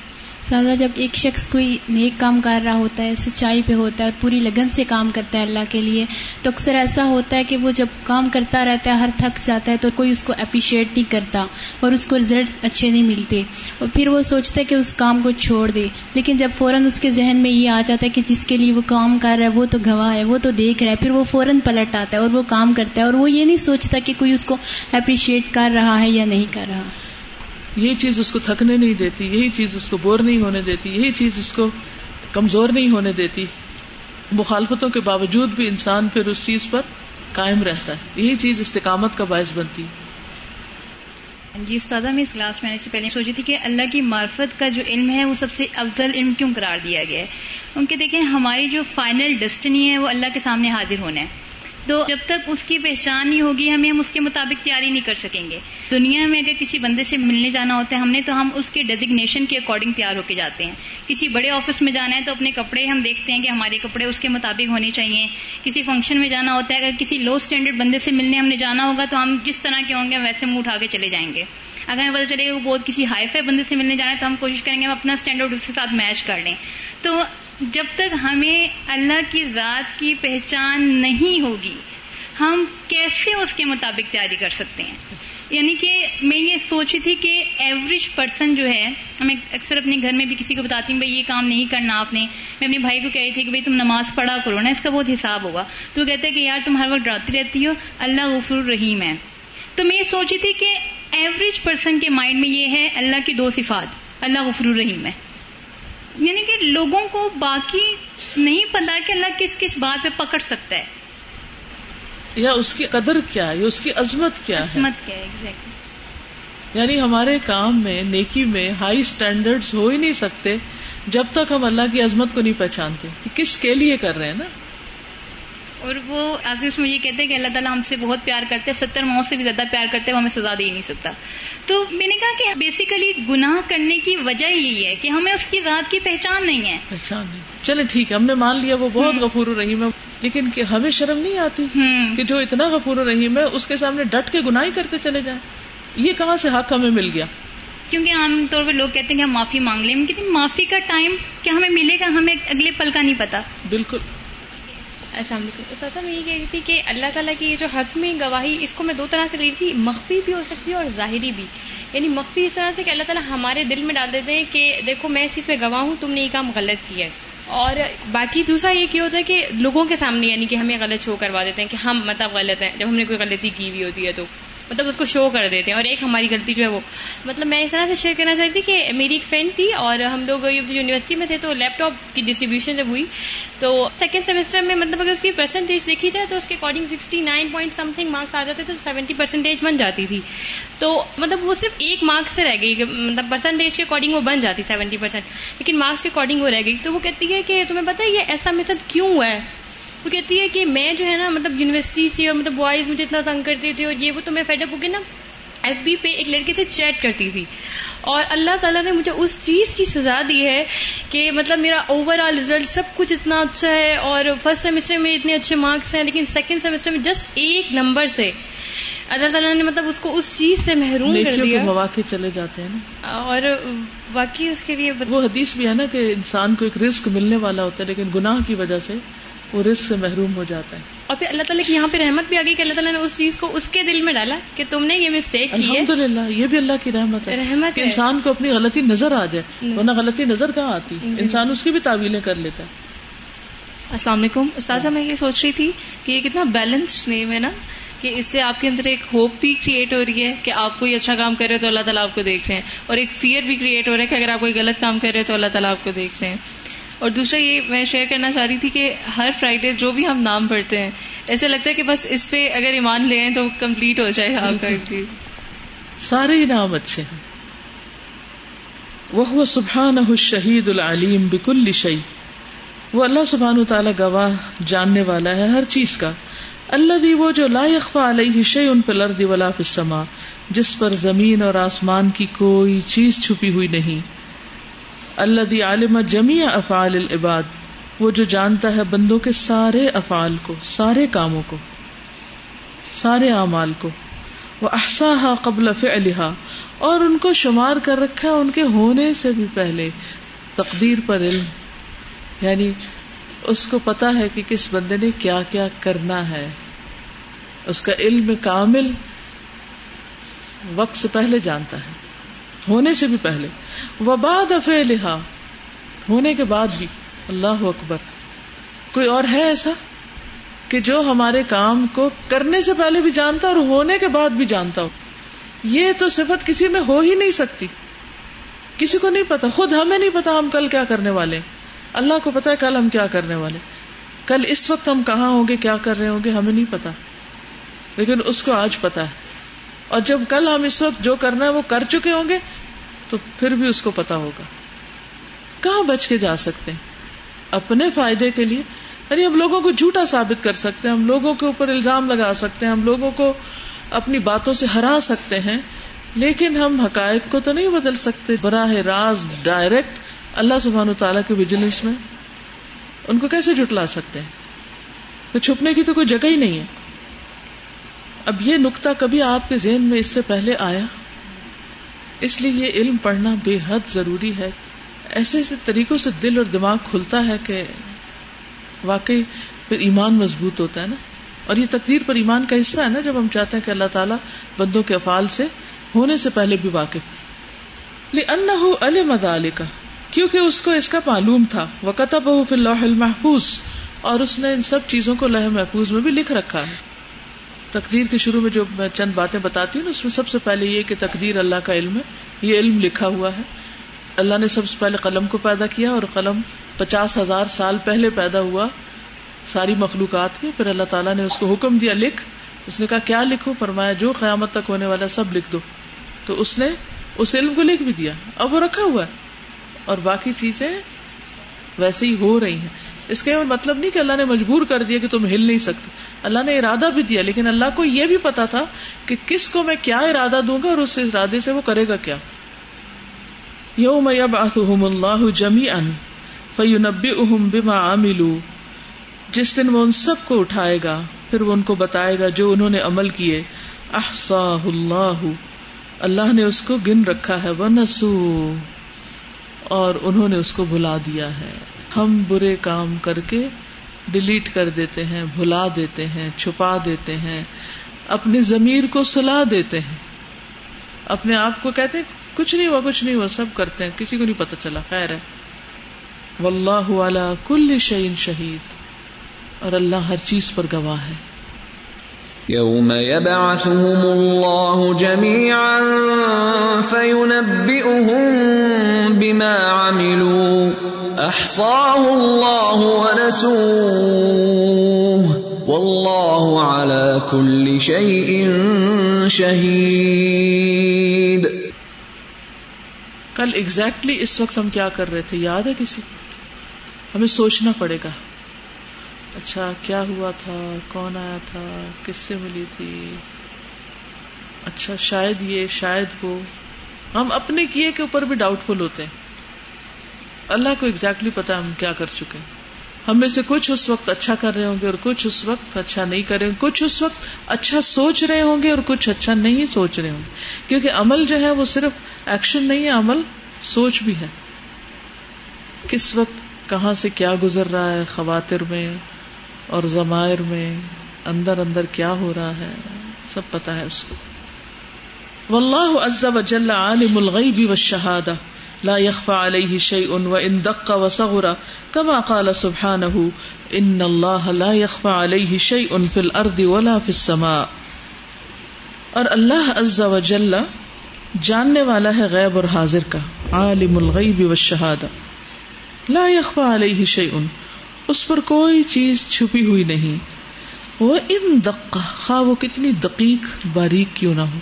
Q: سادہ، جب ایک شخص کوئی نیک کام کر رہا ہوتا ہے، سچائی پہ ہوتا ہے اور پوری لگن سے کام کرتا ہے اللہ کے لیے، تو اکثر ایسا ہوتا ہے کہ وہ جب کام کرتا رہتا ہے، ہر تھک جاتا ہے، تو کوئی اس کو اپریشیٹ نہیں کرتا اور اس کو رزلٹ اچھے نہیں ملتے۔ اور پھر وہ سوچتا ہے کہ اس کام کو چھوڑ دے۔ لیکن جب فوراً اس کے ذہن میں یہ آ جاتا ہے کہ جس کے لیے وہ کام کر رہا ہے، وہ تو گواہ ہے، وہ تو دیکھ رہا ہے، پھر وہ فوراً پلٹ آتا ہے اور وہ کام کرتا ہے اور وہ یہ نہیں سوچتا کہ کوئی اس کو اپریشیٹ کر رہا ہے یا نہیں کر رہا۔
A: یہی چیز اس کو تھکنے نہیں دیتی، یہی چیز اس کو بور نہیں ہونے دیتی، یہی چیز اس کو کمزور نہیں ہونے دیتی۔ مخالفتوں کے باوجود بھی انسان پھر اس چیز پر قائم رہتا ہے۔ یہی چیز استقامت کا باعث بنتی۔
Q: ہاں جی استاذہ، میں اس کلاس میں آنے سے پہلے سوچی تھی کہ اللہ کی معرفت کا جو علم ہے، وہ سب سے افضل علم کیوں قرار دیا گیا ہے؟ کیونکہ دیکھیں، ہماری جو فائنل ڈیسٹنی ہے، وہ اللہ کے سامنے حاضر ہونا ہے۔ تو جب تک اس کی پہچان نہیں ہوگی، ہمیں ہم اس کے مطابق تیاری نہیں کر سکیں گے۔ دنیا میں اگر کسی بندے سے ملنے جانا ہوتا ہے ہم نے، تو ہم اس کے ڈیزگنیشن کے اکارڈنگ تیار ہو کے جاتے ہیں۔ کسی بڑے آفس میں جانا ہے تو اپنے کپڑے ہم دیکھتے ہیں کہ ہمارے کپڑے اس کے مطابق ہونے چاہیے۔ کسی فنکشن میں جانا ہوتا ہے، اگر کسی لو اسٹینڈرڈ بندے سے ملنے ہم نے جانا ہوگا تو ہم جس طرح کے ہوں گے ویسے منہ اٹھا کے چلے جائیں گے۔ اگر ہمیں پتہ چلے گا وہ بہت کسی ہائی فائی بندے سے ملنے جانا ہے تو ہم کوشش کریں گے ہم اپنا اسٹینڈرڈ اس کے ساتھ میچ کر لیں۔ تو جب تک ہمیں اللہ کی ذات کی پہچان نہیں ہوگی، ہم کیسے اس کے مطابق تیاری کر سکتے ہیں؟ یعنی کہ میں یہ سوچی تھی کہ ایوریج پرسن جو ہے، ہمیں اکثر اپنے گھر میں بھی کسی کو بتاتی ہوں، بھائی یہ کام نہیں کرنا آپ نے۔ میں اپنے بھائی کو کہی تھی کہ بھائی تم نماز پڑھا کرو نا، اس کا بہت حساب ہوگا۔ تو وہ کہتے ہیں کہ یار تم ہر وقت ڈراتی رہتی ہو، اللہ غفر الرحیم ہے۔ تو میں یہ سوچی تھی کہ ایوریج پرسن کے مائنڈ میں یہ ہے، اللہ کی دو صفات، اللہ غفر الرحیم ہے۔ یعنی کہ لوگوں کو باقی نہیں پتا کہ اللہ کس کس بات پہ پکڑ سکتا ہے۔
A: یا اس کی قدر کیا ہے اس کی عظمت کیا
Q: ہے؟ عظمت کیا ہے exactly.
A: یعنی ہمارے کام میں نیکی میں ہائی اسٹینڈرڈ ہو ہی نہیں سکتے جب تک ہم اللہ کی عظمت کو نہیں پہچانتے۔ کہ کس کے لیے کر رہے ہیں نا؟
Q: اور وہ آخر اس میں یہ کہتے ہیں کہ اللہ تعالیٰ ہم سے بہت پیار کرتے ہیں ستر ماؤں سے بھی زیادہ پیار کرتے ہیں وہ ہمیں سزا دے ہی نہیں سکتا۔ تو میں نے کہا کہ بیسیکلی گناہ کرنے کی وجہ یہی ہے کہ ہمیں اس کی ذات کی پہچان نہیں ہے۔
A: پہچان نہیں۔ چلے ٹھیک ہے ہم نے مان لیا وہ بہت غفور رحیم ہے لیکن کہ ہمیں شرم نہیں آتی کہ جو اتنا غفور رحیم ہے اس کے سامنے ڈٹ کے گناہ کرتے چلے جائیں۔ یہ کہاں سے حق ہمیں مل گیا؟
Q: کیونکہ عام طور پہ لوگ کہتے ہیں کہ ہم معافی مانگ لیں لیکن معافی کا ٹائم کیا ہمیں ملے گا؟ ہمیں اگلے پل کا نہیں پتا۔
A: بالکل۔
R: السلام علیکم سر میں یہ کہہ رہی تھی کہ اللہ تعالیٰ کی یہ جو حق میں گواہی، اس کو میں دو طرح سے لی تھی، مخفی بھی ہو سکتی ہے اور ظاہری بھی۔ یعنی مخفی اس طرح سے کہ اللہ تعالیٰ ہمارے دل میں ڈال دیتے ہیں کہ دیکھو میں اس چیز پہ گواہ ہوں، تم نے یہ کام غلط کیا ہے۔ اور باقی دوسرا یہ کیا ہوتا ہے کہ لوگوں کے سامنے یعنی کہ ہمیں غلط شو کروا دیتے ہیں کہ ہم مطلب غلط ہیں۔ جب ہم نے کوئی غلطی کی ہوئی ہوتی ہے تو۔ مطلب اس کو شو کر دیتے ہیں اور ایک ہماری غلطی جو ہے وہ مطلب میں اس طرح سے شیئر کرنا چاہتی تھی کہ میری ایک فرینڈ تھی اور ہم لوگ یونیورسٹی میں تھے تو لیپ ٹاپ کی ڈسٹریبیوشن جب ہوئی، تو سیکنڈ سیمسٹر میں مطلب اگر اس کی پرسنٹیج دیکھی جائے تو اس کے according sixty nine point something marks آ جاتے تو سیونٹی پرسینٹیج بن جاتی تھی۔ تو مطلب وہ صرف ایک مارکس سے رہ گئی مطلب پرسنٹیج کے اکارڈنگ وہ بن جاتی سیونٹی پرسینٹ لیکن مارکس کے اکارڈنگ وہ رہ گئی۔ تو وہ کہتی ہے کہ تمہیں پتا ہے یہ ایسا میتھڈ کیوں ہوا ہے؟ وہ کہتی ہے کہ میں جو ہے نا مطلب یونیورسٹی سے اور مطلب بوائز مجھے اتنا تنگ کرتی تھی اور یہ وہ تو میں فیڈ اپ ہو گئی نا۔ ایف بی پہ ایک لڑکے سے چیٹ کرتی تھی۔ اور اللہ تعالیٰ نے مجھے اس چیز کی سزا دی ہے کہ مطلب میرا اوور آل ریزلٹ سب کچھ اتنا اچھا ہے اور فرسٹ سیمسٹر میں اتنے اچھے مارکس ہیں لیکن سیکنڈ سیمسٹر میں جسٹ ایک نمبر سے۔ اللہ تعالیٰ نے مطلب اس کو اس چیز سے محروم کر دیا۔
A: کے مواقع چلے جاتے ہیں نا۔
R: اور باقی اس کے لیے
A: وہ حدیث بھی ہے نا کہ انسان کو ایک رزق ملنے والا ہوتا ہے لیکن گناہ کی وجہ سے وہ رزق سے محروم ہو جاتا ہے۔
R: اور پھر اللہ تعالیٰ کی یہاں پہ رحمت بھی آ گئی کہ اللہ تعالیٰ نے اس چیز کو اس کے دل میں ڈالا کہ تم نے یہ مسٹیک کی ہے۔
A: الحمد للہ یہ بھی اللہ کی رحمت ہے
R: رحمت
A: کہ انسان کو اپنی غلطی نظر آ جائے ورنہ غلطی نظر کہاں آتی؟ انسان اس کی بھی تعویلیں کر لیتا ہے۔
S: السلام علیکم۔ استاذہ میں یہ سوچ رہی تھی کہ یہ کتنا بیلنسڈ نیم ہے نا کہ اس سے آپ کے اندر ایک ہوپ بھی کریٹ ہو رہی ہے کہ آپ کوئی اچھا کام کر رہے تو اللہ تعالیٰ آپ کو دیکھ رہے ہیں اور ایک فیئر بھی کریٹ ہو رہا ہے کہ اگر آپ کوئی غلط کام کر رہے تو اللہ تعالیٰ آپ کو دیکھ رہے ہیں۔ اور دوسرا یہ میں شیئر کرنا چاہ رہی تھی کہ ہر فرائیڈے جو بھی ہم نام پڑھتے ہیں، ایسے لگتا ہے کہ بس اس پہ اگر ایمان لے تو کمپلیٹ ہو جائے گا آپ کا بھی
A: سارے اچھے ہیں۔ وہ سبحان شہید العلیم بکل شعی وہ اللہ سبحان تعالیٰ گواہ جاننے والا ہے ہر چیز کا۔ اللہ بھی وہ جو لا يخفى علیہ شيء فی الارض ولا فی جس پر زمین اور آسمان کی کوئی چیز چھپی ہوئی نہیں۔ اللہ دی عالم جمیع افعال العباد، وہ جو جانتا ہے بندوں کے سارے افعال کو، سارے کاموں کو، سارے اعمال کو۔ وہ احسا قبل فعلها، اور ان کو شمار کر رکھا ان کے ہونے سے بھی پہلے۔ تقدیر پر علم یعنی اس کو پتا ہے کہ کس بندے نے کیا کیا کرنا ہے۔ اس کا علم کامل وقت سے پہلے جانتا ہے۔ ہونے سے بھی پہلے۔ وباد افعلها ہونے کے بعد بھی۔ اللہ اکبر۔ کوئی اور ہے ایسا؟ کہ جو ہمارے کام کو کرنے سے پہلے بھی جانتا اور ہونے کے بعد بھی جانتا ہو۔ یہ تو صفت کسی میں ہو ہی نہیں سکتی۔ کسی کو نہیں پتا، خود ہمیں نہیں پتا ہم کل کیا کرنے والے اللہ کو پتا ہے کل ہم کیا کرنے والے کل اس وقت ہم کہاں ہوں گے، کیا کر رہے ہوں گے، ہمیں نہیں پتا۔ لیکن اس کو آج پتا ہے۔ اور جب کل ہم اس وقت جو کرنا ہے وہ کر چکے ہوں گے تو پھر بھی اس کو پتا ہوگا۔ کہاں بچ کے جا سکتے ہیں؟ اپنے فائدے کے لیے۔ یعنی ہم لوگوں کو جھوٹا ثابت کر سکتے ہیں، ہم لوگوں کے اوپر الزام لگا سکتے ہیں، ہم لوگوں کو اپنی باتوں سے ہرا سکتے ہیں، لیکن ہم حقائق کو تو نہیں بدل سکتے۔ براہ راز ڈائریکٹ اللہ سبحانہ تعالیٰ کے وجلنس میں ان کو کیسے جٹلا سکتے ہیں؟ چھپنے کی تو کوئی جگہ ہی نہیں ہے۔ اب یہ نقطہ کبھی آپ کے ذہن میں اس سے پہلے آیا؟ اس لیے یہ علم پڑھنا بے حد ضروری ہے۔ ایسے ایسے طریقوں سے دل اور دماغ کھلتا ہے کہ واقعی پھر ایمان مضبوط ہوتا ہے نا۔ اور یہ تقدیر پر ایمان کا حصہ ہے نا جب ہم چاہتے ہیں کہ اللہ تعالیٰ بندوں کے افعال سے ہونے سے پہلے بھی واقف۔ علم کا کیونکہ اس کو اس کا معلوم تھا۔ وہ کتب فی اللہ المحفوظ، اور اس نے ان سب چیزوں کو لہ محفوظ میں بھی لکھ رکھا ہے۔ تقدیر کے شروع میں جو میں چند باتیں بتاتی ہوں اس میں سب سے پہلے یہ کہ تقدیر اللہ کا علم ہے، یہ علم لکھا ہوا ہے۔ اللہ نے سب سے پہلے قلم کو پیدا کیا اور قلم پچاس ہزار سال پہلے پیدا ہوا ساری مخلوقات کے۔ پھر اللہ تعالیٰ نے اس کو حکم دیا، لکھ۔ اس نے کہا، کیا لکھو؟ فرمایا، جو قیامت تک ہونے والا سب لکھ دو۔ تو اس نے اس علم کو لکھ بھی دیا۔ اب وہ رکھا ہوا ہے۔ اور باقی چیزیں ویسے ہی ہو رہی ہیں۔ اس کا مطلب نہیں کہ اللہ نے مجبور کر دیا کہ تم ہل نہیں سکتے۔ اللہ نے ارادہ بھی دیا، لیکن اللہ کو یہ بھی پتا تھا کہ کس کو میں کیا ارادہ دوں گا اور اس ارادے سے وہ کرے گا کیا۔ یوم یبعثہم اللہ جمیعا فینبئہم بما عملوا۔ جس دن وہ ان سب کو اٹھائے گا، پھر وہ ان کو بتائے گا جو انہوں نے عمل کیے۔ احصاہ اللہ۔ اللہ نے اس کو گن رکھا ہے ونسو اور انہوں نے اس کو بھلا دیا ہے۔ ہم برے کام کر کے ڈیلیٹ کر دیتے ہیں، بھلا دیتے ہیں، چھپا دیتے ہیں، اپنی ضمیر کو سلا دیتے ہیں۔ اپنے آپ کو کہتے ہیں، کچھ نہیں ہوا، کچھ نہیں ہوا، سب کرتے ہیں، کسی کو نہیں پتا چلا، خیر ہے۔ واللہ علی کل شعین شہید۔ اور اللہ ہر چیز پر گواہ ہے۔
B: يوم يبعثهم الله جميعا فينبئهم بما عملوا احصاه الله ونسوه والله على كل شيء شهيد.
A: کل ایگزیکٹلی exactly اس وقت ہم کیا کر رہے تھے؟ یاد ہے کسی؟ ہمیں سوچنا پڑے گا۔ اچھا کیا ہوا تھا؟ کون آیا تھا؟ کس سے ملی تھی؟ اچھا شاید یہ، شاید وہ۔ ہم اپنے کیے کے اوپر بھی ڈاؤٹ فل ہوتے ہیں۔ اللہ کو ایگزیکٹلی پتا ہم کیا کر چکے ہیں۔ ہم میں سے کچھ اس وقت اچھا کر رہے ہوں گے اور کچھ اس وقت اچھا نہیں کر رہے ہوں گے۔ کچھ اس وقت اچھا سوچ رہے ہوں گے اور کچھ اچھا نہیں سوچ رہے ہوں گے۔ کیونکہ عمل جو ہے وہ صرف ایکشن نہیں ہے، عمل سوچ بھی ہے۔ کس وقت کہاں سے کیا گزر رہا ہے، خواتر میں اور ضمائر میں، اندر اندر کیا ہو رہا ہے، سب پتا ہے اس کو۔ واللہ عز وجل عالم الغیب والشہادہ لا يخفى عليه شيء وان دق وصغر كما قال سبحانه ان الله لا يخفى عليه شيء في الارض ولا في السماء اور اللہ عز وجل جاننے والا ہے غیب اور حاضر کا، عالم الغیب والشہادہ۔ لا يخفى عليه شيء، اس پر کوئی چیز چھپی ہوئی نہیں۔ وہ ان دقا خواہ وہ کتنی دقیق، باریک کیوں نہ ہو۔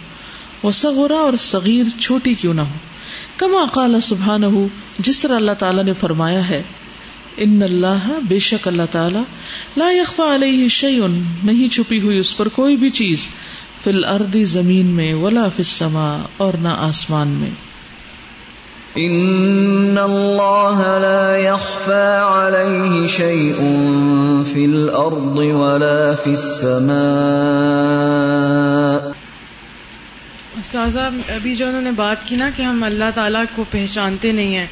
A: وہ سغورا اور صغیر، چھوٹی کیوں نہ ہو۔ کما قال سبحان ہو جس طرح اللہ تعالیٰ نے فرمایا ہے، ان اللہ بے شک اللہ تعالیٰ لا يخفى علیہ شیئن نہیں چھپی ہوئی اس پر کوئی بھی چیز فی الارض زمین میں ولا فی السماء اور نہ آسمان میں۔
B: ان اللہ لا يخفى عليه شيء في الارض ولا في السماء۔
C: استاذہ، ابھی جو انہوں نے بات کی نا کہ ہم اللہ تعالیٰ کو پہچانتے نہیں ہیں،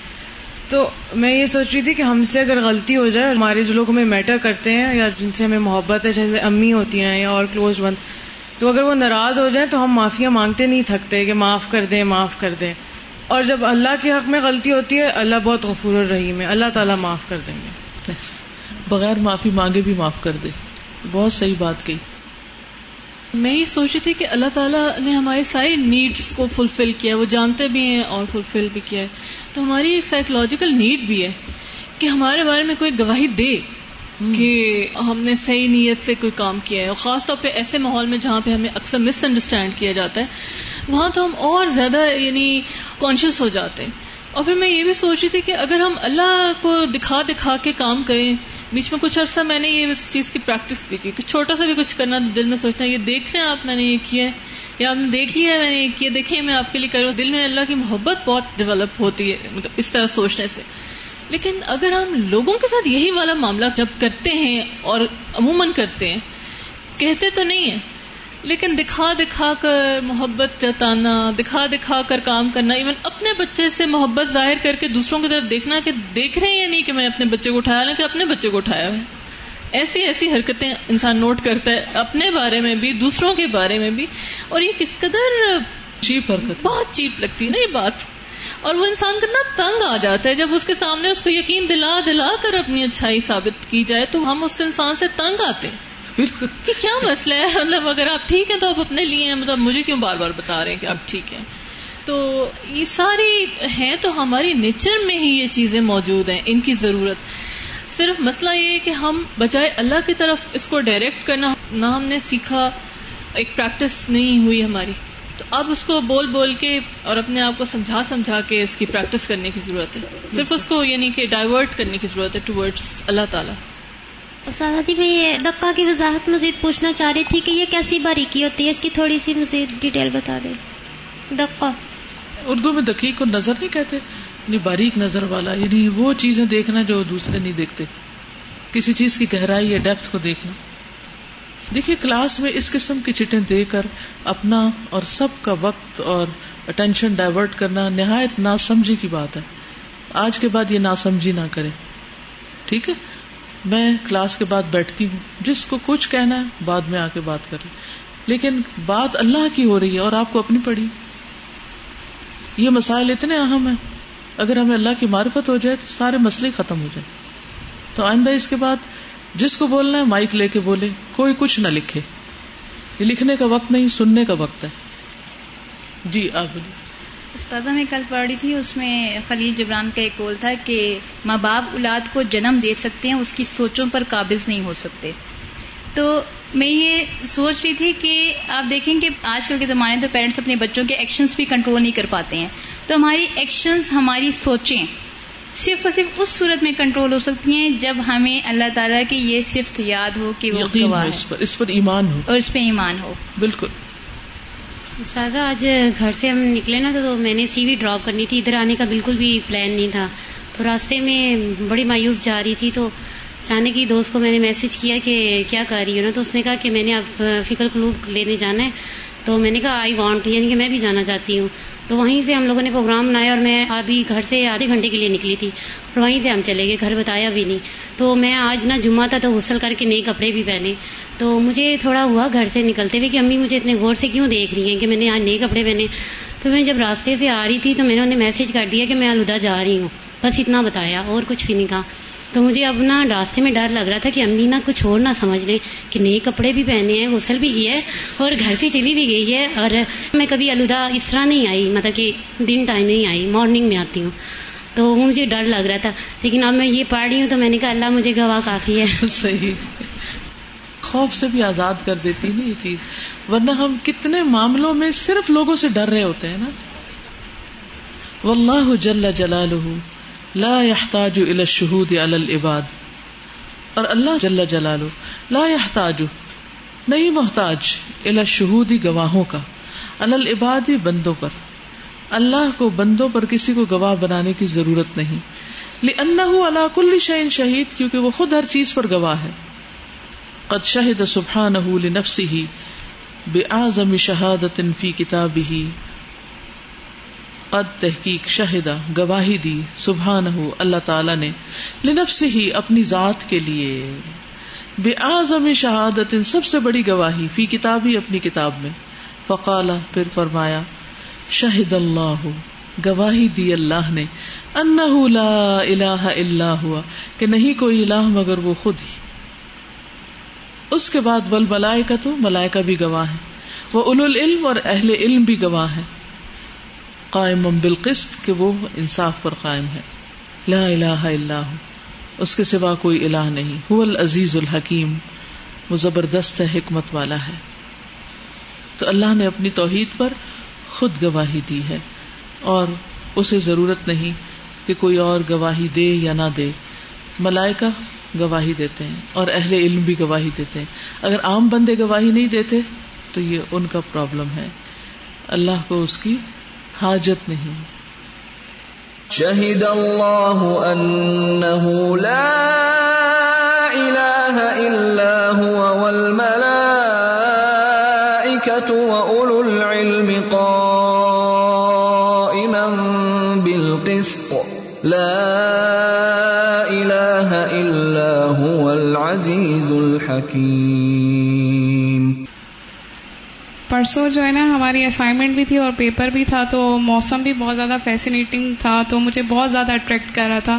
C: تو میں یہ سوچ رہی تھی کہ ہم سے اگر غلطی ہو جائے، ہمارے جو لوگ ہمیں میٹر کرتے ہیں یا جن سے ہمیں محبت ہے، جیسے امی ہوتی ہیں یا اور کلوز ون تو اگر وہ ناراض ہو جائیں تو ہم معافیاں مانگتے نہیں تھکتے کہ معاف کر دیں، معاف کر دیں۔ اور جب اللہ کے حق میں غلطی ہوتی ہے، اللہ بہت غفور الرحیم ہے۔ اللہ تعالیٰ معاف کر دیں گے۔
A: بغیر معافی مانگے بھی معاف کر دے۔ بہت صحیح بات کہی۔
D: میں یہ سوچی تھی کہ اللہ تعالیٰ نے ہماری ساری نیڈس کو فلفل کیا وہ جانتے بھی ہیں اور فلفل بھی کیا ہے۔ تو ہماری ایک سائیکولوجیکل نیڈ بھی ہے کہ ہمارے بارے میں کوئی گواہی دے کہ ہم نے صحیح نیت سے کوئی کام کیا ہے۔ اور خاص طور پہ ایسے ماحول میں جہاں پہ ہمیں اکثر مس انڈرسٹینڈ کیا جاتا ہے وہاں تو ہم اور زیادہ یعنی کانشیس ہو جاتے ہیں۔ اور پھر میں یہ بھی سوچ رہی تھی کہ اگر ہم اللہ کو دکھا دکھا کے کام کریں بیچ میں کچھ عرصہ میں نے یہ اس چیز کی پریکٹس بھی کی کہ چھوٹا سا بھی کچھ کرنا دل میں سوچنا یہ دیکھ رہے ہیں آپ، میں نے یہ کیا ہے، یا آپ نے دیکھ لیا ہے، میں نے یہ کیا، دیکھیں، میں آپ کے لیے کروں دل میں اللہ کی محبت بہت ڈیولپ ہوتی ہے مطلب اس طرح سوچنے سے۔ لیکن اگر ہم لوگوں کے ساتھ یہی والا معاملہ جب کرتے ہیں اور عموماً کرتے ہیں، کہتے تو نہیں ہیں۔ لیکن دکھا دکھا کر محبت جتانا دکھا دکھا کر کام کرنا ایون اپنے بچے سے محبت ظاہر کر کے دوسروں کی طرف دیکھنا کہ دیکھ رہے ہیں یا نہیں کہ میں اپنے بچے کو اٹھایا کہ اپنے بچے کو اٹھایا ہے۔ ایسی ایسی حرکتیں انسان نوٹ کرتا ہے اپنے بارے میں بھی دوسروں کے بارے میں بھی اور یہ کس قدر
A: چیپ حرکت
D: بہت چیپ لگتی ہے نا یہ بات۔ اور وہ انسان کتنا تنگ آ جاتا ہے جب اس کے سامنے اس کو یقین دلا دلا کر اپنی اچھائی ثابت کی جائے تو ہم اس انسان سے تنگ آتے ہیں۔ کہ کیا مسئلہ ہے؟ مطلب اگر آپ ٹھیک ہیں تو آپ اپنے لیے مطلب مجھے کیوں بار بار بتا رہے ہیں کہ آپ ٹھیک ہیں؟ تو یہ ساری ہیں تو ہماری نیچر میں ہی یہ چیزیں موجود ہیں، ان کی ضرورت۔ صرف مسئلہ یہ ہے کہ ہم بجائے اللہ کی طرف اس کو ڈائریکٹ کرنا، نہ ہم نے سیکھا، ایک پریکٹس نہیں ہوئی ہماری۔ تو اب اس کو بول بول کے اور اپنے آپ کو سمجھا سمجھا کے اس کی پریکٹس کرنے کی ضرورت ہے۔ صرف اس کو یعنی کہ ڈائیورٹ کرنے کی ضرورت ہے ٹورڈس اللہ تعالیٰ۔
T: سادہ جی میں یہ دکا کی وضاحت مزید پوچھنا چاہ رہی تھی کہ یہ کیسی باریکی ہوتی ہے؟ اس کی تھوڑی سی مزید ڈیٹیل بتا دیں۔ دکا
A: اردو میں دقیق کو نظر نہیں کہتے یعنی باریک نظر والا یعنی وہ چیزیں دیکھنا جو دوسرے نہیں دیکھتے۔ کسی چیز کی گہرائی یا ڈیپتھ کو دیکھنا۔ دیکھیے، کلاس میں اس قسم کی چٹیں دے کر اپنا اور سب کا وقت اور اٹینشن ڈائیورٹ کرنا نہایت ناسمجھی کی بات ہے۔ آج کے بعد یہ ناسمجھی نہ کرے ٹھیک ہے؟ میں کلاس کے بعد بیٹھتی ہوں، جس کو کچھ کہنا ہے، بعد میں آ کے بات کر لیکن بات اللہ کی ہو رہی ہے اور آپ کو اپنی پڑی یہ مسائل اتنے اہم ہیں۔ اگر ہمیں اللہ کی معرفت ہو جائے تو سارے مسئلے ختم ہو جائیں۔ تو آئندہ اس کے بعد جس کو بولنا ہے، مائک لے کے بولے۔ کوئی کچھ نہ لکھے۔ یہ لکھنے کا وقت نہیں، سننے کا وقت ہے۔ جی آپ بولیے۔
Q: استاذہ میں کل پڑھ رہی تھی اس میں خلیل جبران کا ایک کول تھا کہ ماں باپ اولاد کو جنم دے سکتے ہیں اس کی سوچوں پر قابض نہیں ہو سکتے۔ تو میں یہ سوچ رہی تھی کہ آپ دیکھیں کہ آج کل کے زمانے تو پیرنٹس اپنے بچوں کے ایکشنز بھی کنٹرول نہیں کر پاتے ہیں۔ تو ہماری ایکشنز ہماری سوچیں صرف اور صرف اس صورت میں کنٹرول ہو سکتی ہیں جب ہمیں اللہ تعالیٰ کی یہ صفت یاد ہو کہ وہ
A: اس پر ایمان ہو۔
Q: اور اس پہ ایمان ہو۔
A: بالکل۔
T: سازا، آج گھر سے ہم نکلے نا تو میں نے سی وی ڈراپ کرنی تھی۔ ادھر آنے کا بالکل بھی پلان نہیں تھا۔ تو راستے میں بڑی مایوس جا رہی تھی۔ تو اچانک ہی دوست کو میں نے میسج کیا کہ کیا کر رہی ہوں نا؟ تو اس نے کہا کہ میں نے اب فکر کلوب لینے جانا ہے۔ تو میں نے کہا آئی وانٹ یعنی کہ میں بھی جانا چاہتی ہوں۔ تو وہیں سے ہم لوگوں نے پروگرام بنایا اور میں ابھی گھر سے آدھے گھنٹے کے لیے نکلی تھی اور وہیں سے ہم چلے گئے، گھر بتایا بھی نہیں۔ تو میں آج نا جمعہ تھا تو غسل کر کے نئے کپڑے بھی پہنے۔ تو مجھے تھوڑا ہوا گھر سے نکلتے ہوئے کہ امی مجھے اتنے غور سے کیوں دیکھ رہی ہیں کہ میں نے آج نئے کپڑے پہنے۔ تو میں جب راستے سے آ رہی تھی تو میں نے انہیں میسج کر دیا کہ میں الدا جا رہی ہوں۔ بس اتنا بتایا اور کچھ بھی نہیں کہا۔ تو مجھے اب نا راستے میں ڈر لگ رہا تھا کہ امی نا کچھ اور نہ سمجھ لیں کہ نئے کپڑے بھی پہنے ہیں، غسل بھی کیا ہے اور گھر سے چلی بھی گئی ہے اور میں کبھی الدا اس طرح نہیں آئی مطلب کہ دن ٹائم نہیں آئی مارننگ میں آتی ہوں۔ تو وہ مجھے ڈر لگ رہا تھا۔ لیکن اب میں یہ پڑھ رہی ہوں تو میں نے کہا اللہ مجھے گواہ کافی ہے۔
A: صحیح۔ خوف سے بھی آزاد کر دیتی نا یہ چیز۔ ورنہ ہم کتنے معاملوں میں صرف لوگوں سے ڈر رہے ہوتے ہیں نا۔ واللہ جل جلالہ۔ لا يحتاج الى الشهود على العباد. اور اللہ جل جلالہ لا يحتاج، نہیں محتاج الى الشهود گواہوں کا، على العباد بندوں پر۔ اللہ کو بندوں پر کسی کو گواہ بنانے کی ضرورت نہیں۔ لأنه على كل شيء شہید کیونکہ وہ خود ہر چیز پر گواہ ہے۔ قد شہد سبحانه لنفسه بأعظم شہادت فی کتابه قد تحقیق شہدا گواہی دی سبحان ہو اللہ تعالی نے لنفس ہی اپنی ذات کے لیے۔ بے آزم شہادت سب سے بڑی گواہی فی کتاب ہی اپنی کتاب میں۔ فقالا پھر فرمایا شہد اللہ، گواہی دی اللہ نے۔ انہ لا الہ الا ہوا، کہ نہیں کوئی الہ مگر وہ خود ہی۔ اس کے بعد بل ملائکہ تو ملائکہ بھی گواہ ہے وہ اول العلم اور اہل علم بھی گواہ ہے قائم بالقسط کہ وہ انصاف پر قائم ہے۔ لا الہ الا ہو۔ اس کے سوا کوئی الہ نہیں۔ هو العزیز الحکیم۔ وہ زبردست ہے، حکمت والا ہے۔ تو اللہ نے اپنی توحید پر خود گواہی دی ہے۔ اور اسے ضرورت نہیں کہ کوئی اور گواہی دے یا نہ دے۔ ملائکہ گواہی دیتے ہیں اور اہل علم بھی گواہی دیتے ہیں۔ اگر عام بندے گواہی نہیں دیتے تو یہ ان کا پرابلم ہے۔ اللہ کو اس کی حاجت نہیں۔
B: شہید اللہ انه لا الہ الا هو والملائکة وأولو العلم قائما بالقسط۔ لا الہ الا هو العزیز الحکیم۔
U: پرسوں جو ہے نا ہماری اسائنمنٹ بھی تھی اور پیپر بھی تھا تو موسم بھی بہت زیادہ فیسینیٹنگ تھا تو مجھے بہت زیادہ اٹریکٹ کر رہا تھا۔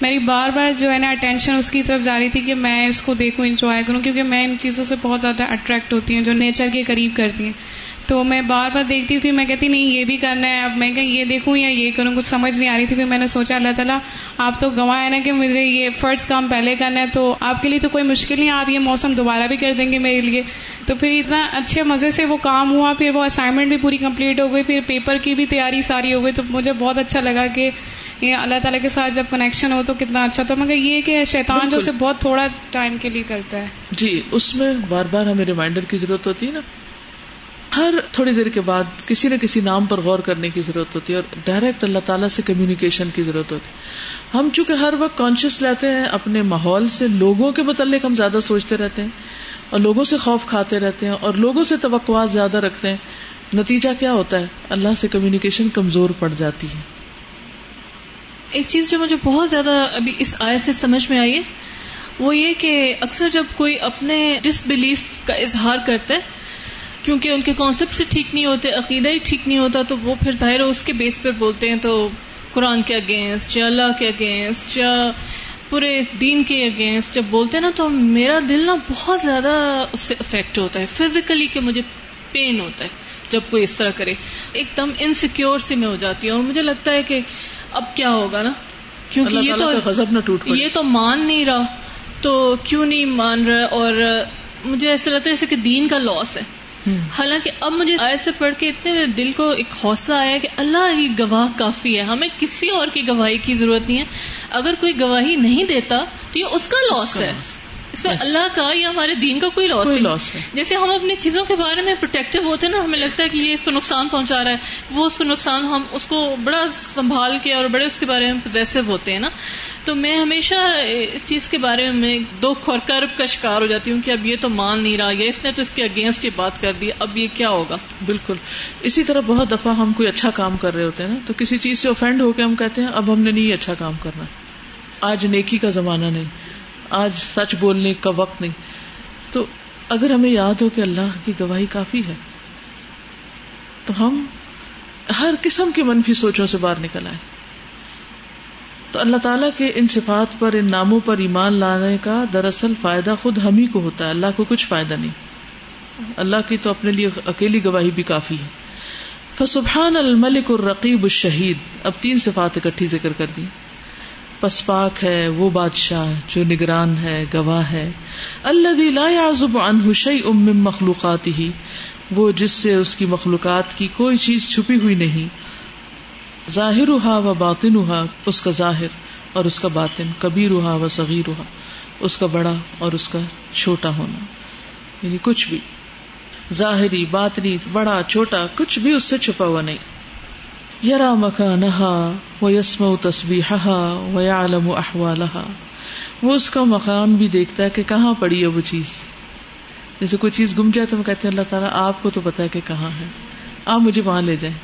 U: میری بار بار جو ہے نا اٹینشن اس کی طرف جا رہی تھی کہ میں اس کو دیکھوں انجوائے کروں، کیونکہ میں ان چیزوں سے بہت زیادہ اٹریکٹ ہوتی ہوں جو نیچر کے قریب کرتی ہیں۔ تو میں بار بار دیکھتی پھر میں کہتی نہیں یہ بھی کرنا ہے اب میں کہ یہ دیکھوں یا یہ کروں کچھ سمجھ نہیں آ رہی تھی پھر میں نے سوچا اللہ تعالیٰ آپ تو گواہ ہے نا کہ مجھے یہ فرض کام پہلے کرنا ہے تو آپ کے لیے تو کوئی مشکل نہیں آپ یہ موسم دوبارہ بھی کر دیں گے میرے لیے۔ تو پھر اتنا اچھے مزے سے وہ کام ہوا پھر وہ اسائنمنٹ بھی پوری کمپلیٹ ہو گئی پھر پیپر کی بھی تیاری ساری ہو گئی تو مجھے بہت اچھا لگا کہ یہ اللہ تعالیٰ کے ساتھ جب کنیکشن ہو تو کتنا اچھا تو مگر یہ کہ شیطان جو اسے بہت تھوڑا ٹائم کے لیے کرتا ہے۔
A: جی اس میں بار بار ہمیں ریمائنڈر کی ضرورت ہوتی ہے نا؟ ہر تھوڑی دیر کے بعد کسی نہ کسی نام پر غور کرنے کی ضرورت ہوتی ہے اور ڈائریکٹ اللہ تعالیٰ سے کمیونیکیشن کی ضرورت ہوتی ہے۔ ہم چونکہ ہر وقت کانشیس لیتے ہیں، اپنے ماحول سے لوگوں کے متعلق ہم زیادہ سوچتے رہتے ہیں اور لوگوں سے خوف کھاتے رہتے ہیں اور لوگوں سے توقعات زیادہ رکھتے ہیں۔ نتیجہ کیا ہوتا ہے؟ اللہ سے کمیونیکیشن کمزور پڑ جاتی ہے۔
D: ایک چیز جو مجھے بہت زیادہ ابھی اس آئے سے سمجھ میں آئی ہے، وہ یہ کہ اکثر جب کوئی اپنے ڈس بلیف کا اظہار کرتا ہے کیونکہ ان کے کانسیپٹ سے ٹھیک نہیں ہوتے عقیدہ ہی ٹھیک نہیں ہوتا تو وہ پھر ظاہر اس کے بیس پر بولتے ہیں تو قرآن کے اگینسٹ یا اللہ کے اگینسٹ یا پورے دین کے اگینسٹ جب بولتے ہیں نا تو میرا دل نا بہت زیادہ اس سے افیکٹ ہوتا ہے فزیکلی کہ مجھے پین ہوتا ہے جب کوئی اس طرح کرے۔ ایک دم انسیکیور سی میں ہو جاتی ہوں اور مجھے لگتا ہے کہ اب کیا ہوگا نا؟ کیونکہ یہ تو یہ تو مان نہیں رہا تو کیوں نہیں مان رہا؟ اور مجھے ایسا لگتا ہے جیسے کہ دین کا لاس ہے۔ حالانکہ اب مجھے آیت سے پڑھ کے اتنے دل کو ایک حوصلہ آیا کہ اللہ کی گواہ کافی ہے، ہمیں کسی اور کی گواہی کی ضرورت نہیں ہے۔ اگر کوئی گواہی نہیں دیتا تو یہ اس کا لاس ہے۔ اس میں اللہ کا یا ہمارے دین کا کوئی لاس نہیں۔
A: نہیں۔
D: جیسے ہم اپنی چیزوں کے بارے میں پروٹیکٹو ہوتے ہیں نا ہمیں لگتا ہے کہ یہ اس کو نقصان پہنچا رہا ہے۔ وہ اس کو نقصان ہم اس کو بڑا سنبھال کے اور بڑے اس کے بارے میں پوزیسو ہوتے ہیں نا۔ تو میں ہمیشہ اس چیز کے بارے میں دکھ اور کرب کا شکار ہو جاتی ہوں کہ اب یہ تو مان نہیں رہا یا اس نے تو اس کے اگینسٹ یہ بات کر دی اب یہ کیا ہوگا؟
A: بالکل۔ اسی طرح بہت دفعہ ہم کوئی اچھا کام کر رہے ہوتے ہیں نا تو کسی چیز سے اوفینڈ ہو کے ہم کہتے ہیں اب ہم نے نہیں اچھا کام کرنا۔ آج نیکی کا زمانہ نہیں۔ آج سچ بولنے کا وقت نہیں۔ تو اگر ہمیں یاد ہو کہ اللہ کی گواہی کافی ہے، تو ہم ہر قسم کی منفی سوچوں سے باہر نکل آئے تو اللہ تعالیٰ کے ان صفات پر، ان ناموں پر ایمان لانے کا دراصل فائدہ خود ہم ہی کو ہوتا ہے، اللہ کو کچھ فائدہ نہیں۔ اللہ کی تو اپنے لیے اکیلی گواہی بھی کافی ہے۔ فسبحان الملک الرقیب الشہید۔ اب تین صفات اکٹھی ذکر کر دی پس پاک ہے، وہ بادشاہ جو نگران ہے، گواہ ہے۔ اللہ لا يعزب عنہ شيء من مخلوقاته، وہ جس سے اس کی مخلوقات کی کوئی چیز چھپی ہوئی نہیں۔ ظاہر ہوا و باطن ہوا اس کا ظاہر اور اس کا باطن۔ کبیر و صغیر ہوا اس کا بڑا اور اس کا چھوٹا ہونا۔ یعنی کچھ بھی۔ ظاہری، باطنی، بڑا، چھوٹا، کچھ بھی اس سے چھپا ہوا نہیں۔ یرا مکانہا و یسم و تصبیحہا و یعلم احوالہا وہ اس کا مقام بھی دیکھتا ہے کہ کہاں پڑی ہے وہ چیز۔ جیسے کوئی چیز گم جائے تو ہم کہتے ہیں اللہ تعالیٰ، آپ کو تو پتا ہے کہ کہاں ہے۔ آپ مجھے وہاں لے جائیں۔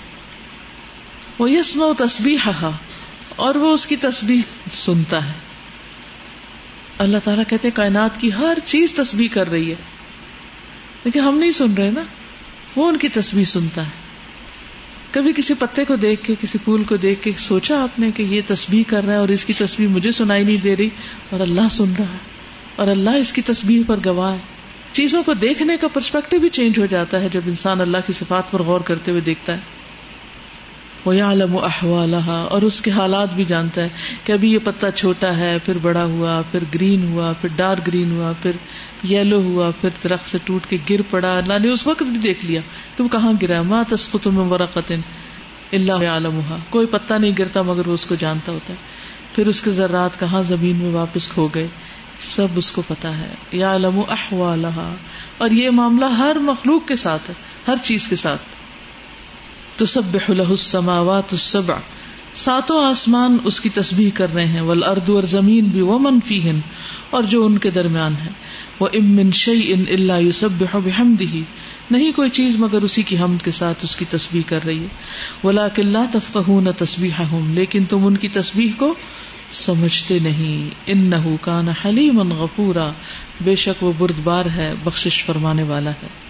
A: وہ یسم و تصبیح اور وہ اس کی تسبیح سنتا ہے۔ اللہ تعالیٰ کہتے کائنات کی ہر چیز تسبیح کر رہی ہے۔ لیکن ہم نہیں سن رہے نا، وہ ان کی تسبیح سنتا ہے۔ کبھی کسی پتے کو دیکھ کے، کسی پھول کو دیکھ کے سوچا آپ نے کہ یہ تسبیح کر رہا ہے اور اس کی تسبیح مجھے سنائی نہیں دے رہی اور اللہ سن رہا ہے اور اللہ اس کی تسبیح پر گواہ ہے۔ چیزوں کو دیکھنے کا پرسپیکٹو بھی چینج ہو جاتا ہے جب انسان اللہ کی صفات پر غور کرتے ہوئے دیکھتا ہے۔ وہ عالم و احوالہ اور اس کے حالات بھی جانتا ہے کہ ابھی یہ پتا چھوٹا ہے، پھر بڑا ہوا، پھر گرین ہوا، پھر ڈارک گرین ہوا، پھر یلو ہوا، پھر درخت سے ٹوٹ کے گر پڑا۔ اللہ نے اس وقت بھی دیکھ لیا کہ وہ کہاں گرا ماں تسکت میں ورقت اللہ عالم کوئی پتا نہیں گرتا مگر وہ اس کو جانتا ہوتا ہے۔ پھر اس کے ذرات کہاں زمین میں واپس کھو گئے؟ سب اس کو پتا ہے۔ یا علم احوالہ اور یہ معاملہ ہر مخلوق کے ساتھ ہے، ہر چیز کے ساتھ۔ تو سب السماوات السبع. ساتوں آسمان اس کی تسبیح کر رہے ہیں، والارض اور زمین بھی وہ منفی اور جو ان کے درمیان ہے۔ وہ امن شعی ان اللہ یوسب بحمدہ نہیں کوئی چیز مگر اسی کی حمد کے ساتھ اس کی تسبیح کر رہی ہے۔ ولا کلّہ تفقہ نہ تصبیح لیکن تم ان کی تسبیح کو سمجھتے نہیں۔ ان نہ کان حلیم غفورا۔ بے شک وہ بردبار ہے، بخشش فرمانے والا ہے۔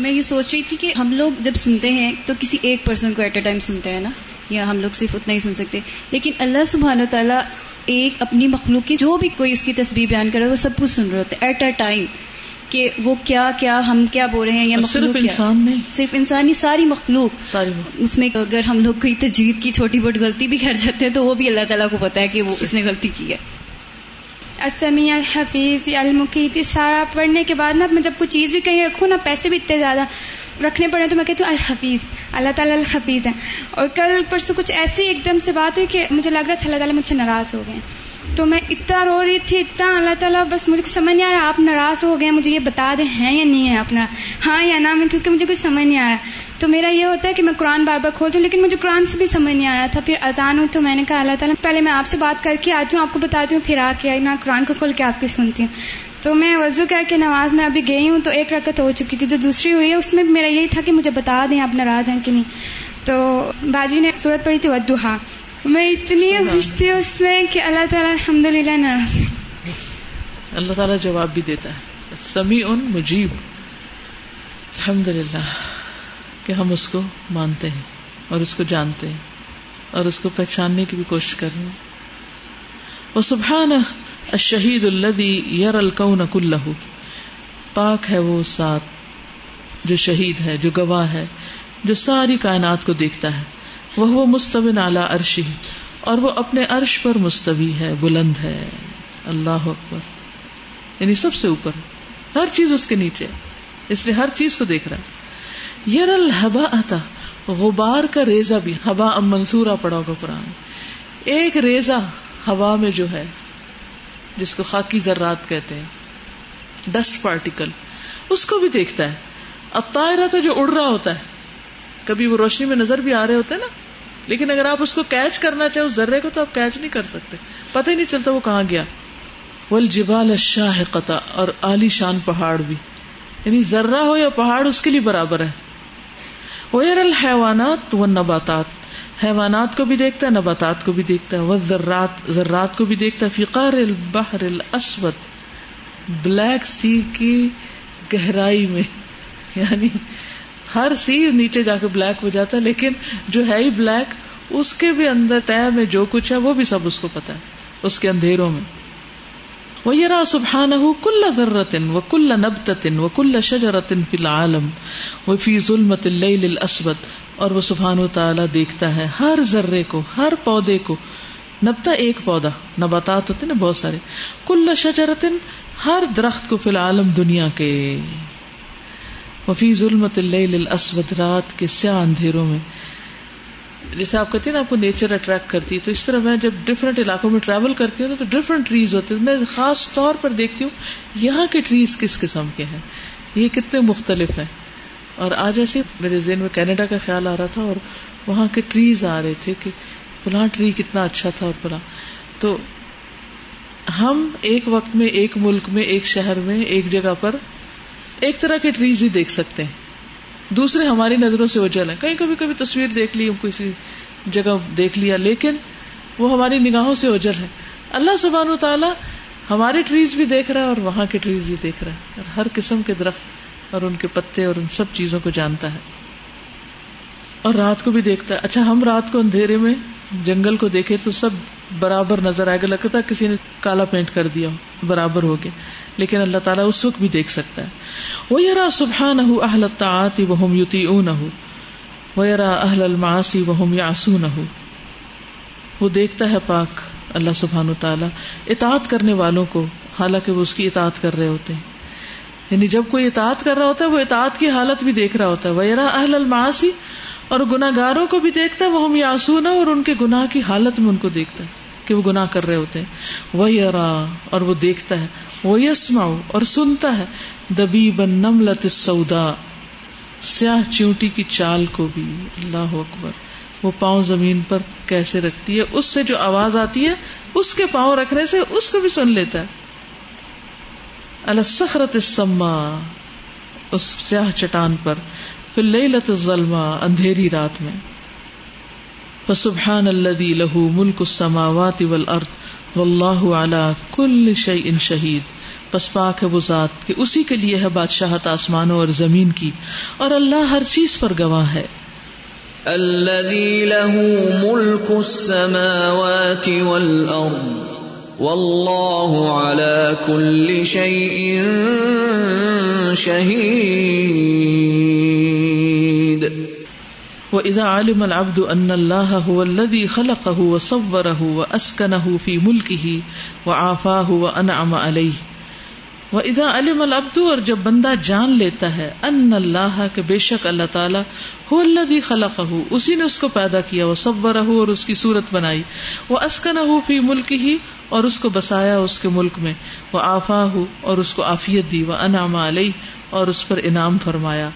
Q: میں یہ سوچ رہی تھی کہ ہم لوگ جب سنتے ہیں تو کسی ایک پرسن کو ایٹ اے ٹائم سنتے ہیں نا؟ یا ہم لوگ صرف اتنا ہی سن سکتے لیکن اللہ سبحانہ و تعالیٰ ایک اپنی مخلوق کی جو بھی کوئی اس کی تصویر بیان کرے وہ سب کچھ سن رہے ہوتے ایٹ اے ٹائم کہ وہ کیا کیا ہم کیا بول رہے ہیں یا
A: صرف انسان نہیں۔
Q: صرف انسانی ساری مخلوق۔
A: ساری
Q: اس میں اگر ہم لوگ کوئی تجوید کی چھوٹی بہت غلطی بھی کر جاتے ہیں تو وہ بھی اللہ تعالیٰ کو پتا ہے کہ وہ اس نے غلطی کی ہے۔
U: اسمی الحفیظ المقیت سارا پڑھنے کے بعد نا میں جب کوئی چیز بھی کہیں رکھوں نا پیسے بھی اتنے زیادہ رکھنے پڑے تو میں کہتی ہوں الحفیظ، اللہ تعالیٰ الحفیظ ہے اور کل پرسوں کچھ ایسی ایک دم سے بات ہوئی کہ مجھے لگ رہا تھا اللہ تعالیٰ مجھ سے ناراض ہو گئے تو میں اتنا رو رہی تھی، اتنا اللہ تعالیٰ، بس مجھے کچھ سمجھ نہیں آ رہا۔ آپ ناراض ہو گئے، مجھے یہ بتا دیں ہیں یا نہیں ہے اپنا۔ ہاں یا نہ، میں کیونکہ مجھے کچھ سمجھ نہیں آ رہا۔ تو میرا یہ ہوتا ہے کہ میں قرآن بار بار کھولتی ہوں، لیکن مجھے قرآن سے بھی سمجھ نہیں آ رہا تھا۔ پھر اذان ہوئی تو میں نے کہا، اللہ تعالیٰ، پہلے میں آپ سے بات کر کے آتی ہوں، آپ کو بتاتی ہوں، پھر آ کے میں قرآن کو کھول کے آپ کی سنتی ہوں۔ تو میں وضو کر کے نماز میں ابھی گئی ہوں، تو ایک رکت ہو چکی تھی۔ جو دوسری ہوئی ہے، اس میں میرا یہی تھا کہ مجھے بتا دیں آپ ناراض ہیں کہ نہیں۔ تو باجی نے صورت پڑھی تھی ودوہا میں اتنی خوش تھی اس میں کہ اللہ تعالیٰ الحمد للہ ناراض
A: اللہ تعالیٰ جواب بھی دیتا ہے۔ سمی ان مجیب۔ الحمد للہ کہ ہم اس کو مانتے ہیں اور اس کو جانتے ہیں اور اس کو پہچاننے کی بھی کوشش کر رہے ہیں۔ وہ سبحان الشہید الدی یر الکون کلو پاک ہے وہ ساتھ جو شہید ہے جو گواہ ہے جو ساری کائنات کو دیکھتا ہے۔ وہ وہ مستوی اعلی عرشی اور وہ اپنے عرش پر مستوی ہے، بلند ہے۔ اللہ اکبر۔ یعنی سب سے اوپر۔ ہر چیز اس کے نیچے۔ اس لیے ہر چیز کو دیکھ رہا ہے۔ یر الحبا آتا غبار کا ریزا بھی۔ ہوا ام منصورہ پڑا ہوگا قرآن۔ ایک ریزا ہوا میں جو ہے، جس کو خاکی ذرات کہتے ہیں، ڈسٹ پارٹیکل۔ اس کو بھی دیکھتا ہے۔ اب تائرہ تو جو اڑ رہا ہوتا ہے، کبھی وہ روشنی میں نظر بھی آ رہے ہوتے ہیں نا؟ لیکن اگر آپ اس کو کیچ کرنا چاہے، اس ذرے کو تو آپ کیچ نہیں کر سکتے۔ پتہ ہی نہیں چلتا وہ کہاں گیا۔ ول جبال شاہ قطع اور عالی شان پہاڑ بھی۔ یعنی ذرہ ہو یا پہاڑ، اس کے لیے برابر ہے۔ ویر الحیوانات و نباتات حیوانات کو بھی دیکھتا ہے، نباتات کو بھی دیکھتا ہے۔ وہ ذرات ذرات کو بھی دیکھتا ہے۔ فقار البحر الاسود بلیک سی کی گہرائی میں۔ یعنی ہر سی نیچے جا کے بلیک ہو جاتا ہے، لیکن جو ہے ہی بلیک، اس کے بھی اندر طے میں جو کچھ ہے، وہ بھی سب اس کو پتا ہے، اس کے اندھیروں میں۔ وہ یہ را سبحان کل ذرتن و کل نبتن و کل شجرتن فی العالم وہ فی ظلمت اللیل الاسود اور وہ سبحان و تعالی دیکھتا ہے ہر ذرے کو، ہر پودے کو۔ نبتا ایک پودا، نباتات ہوتے نا بہت سارے۔ کل شجرتن ہر درخت کو فی العالم دنیا کے۔ وفی ظلمت الاسود رات کے سیاہ اندھیروں میں۔ جیسے آپ کہتے ہیں نا، آپ کو نیچر اٹریکٹ کرتی ہے، تو اس طرح میں جب ڈفرینٹ علاقوں میں ٹریول کرتی ہوں تو ڈفرینٹ ٹریز ہوتے ہیں۔ میں خاص طور پر دیکھتی ہوں، یہاں کے ٹریز کس قسم کے ہیں؟ یہ کتنے مختلف ہیں۔ اور آج ایسے میرے ذہن میں کینیڈا کا خیال آ رہا تھا، اور وہاں کے ٹریز آ رہے تھے کہ فلاں ٹری کتنا اچھا تھا اور فلاں۔ تو ہم ایک وقت میں، ایک ملک میں، ایک شہر میں، ایک جگہ پر ایک طرح کے ٹریز ہی دیکھ سکتے ہیں۔ دوسرے ہماری نظروں سے اوجل ہیں۔ کہیں کبھی کبھی تصویر دیکھ لی، کسی جگہ دیکھ لیا، لیکن وہ ہماری نگاہوں سے اوجل ہے اللہ سبحان و تعالیٰ ہمارے ٹریز بھی دیکھ رہا ہے اور وہاں کے ٹریز بھی دیکھ رہا ہے۔ اور ہر قسم کے درخت اور ان کے پتے اور ان سب چیزوں کو جانتا ہے۔ اور رات کو بھی دیکھتا ہے۔ اچھا ہم رات کو اندھیرے میں جنگل کو دیکھے تو سب برابر نظر آئے گا۔ لگتا کسی نے کالا پینٹ کر دیا برابر ہو گیا۔ لیکن اللہ تعالیٰ اس وقت بھی دیکھ سکتا ہے۔ وہ یار سبحان اہل تعتی وہ یوتی او نہ ہو وہ یار اہل الماسی وہ یاسو نہ ہو وہ دیکھتا ہے پاک اللہ سبحان و تعالیٰ اطاعت کرنے والوں کو، حالانکہ وہ اس کی اطاعت کر رہے ہوتے ہیں۔ یعنی جب کوئی اطاعت کر رہا ہوتا ہے، وہ اطاعت کی حالت بھی دیکھ رہا ہوتا ہے۔ ویرا اہل الماسی اور گناگاروں کو بھی دیکھتا ہے وہ ہم یاسون اور ان کے گناہ کی حالت میں ان کو دیکھتا ہے۔ کہ وہ گناہ کر رہے ہوتے ہیں۔ وہ یرا اور وہ دیکھتا ہے۔ وہ یسما اور سنتا ہے۔ دبی بن نم سودا سیاہ چیونٹی کی چال کو بھی۔ اللہ اکبر۔ وہ پاؤں زمین پر کیسے رکھتی ہے؟ اس سے جو آواز آتی ہے، اس کے پاؤں رکھنے سے اس کو بھی سن لیتا ہے۔ السخرت سما اس سیاہ چٹان پر۔ پھر لئی لت ظلما اندھیری رات میں۔ سبحان الذي له ملك السماوات والارض والله على كل شيء شهيد پس پاک ہے وہ ذات کہ اسی کے لیے ہے بادشاہت آسمانوں اور زمین کی۔ اور اللہ ہر چیز پر گواہ ہے۔
B: الذي له ملك السماوات والارض والله على كل شيء شهيد
A: وإذا علم العبد أن الله هو الذي خلقه وصوره وأسكنه في ملكه وعافاه وأنعم عليه وإذا علم العبد اور جب بندہ جان لیتا ہے ان اللہ کے بے شک اللہ تعالیٰ هو الذي خلقه، اسی نے اس کو پیدا کیا، وصوره اور اس کی صورت بنائی، وأسكنه في ملكه اور اس کو بسایا اس کے ملک میں، وعافاه اور اس کو عافیت دی، وأنعم عليه اور اس پر انعام فرمایا۔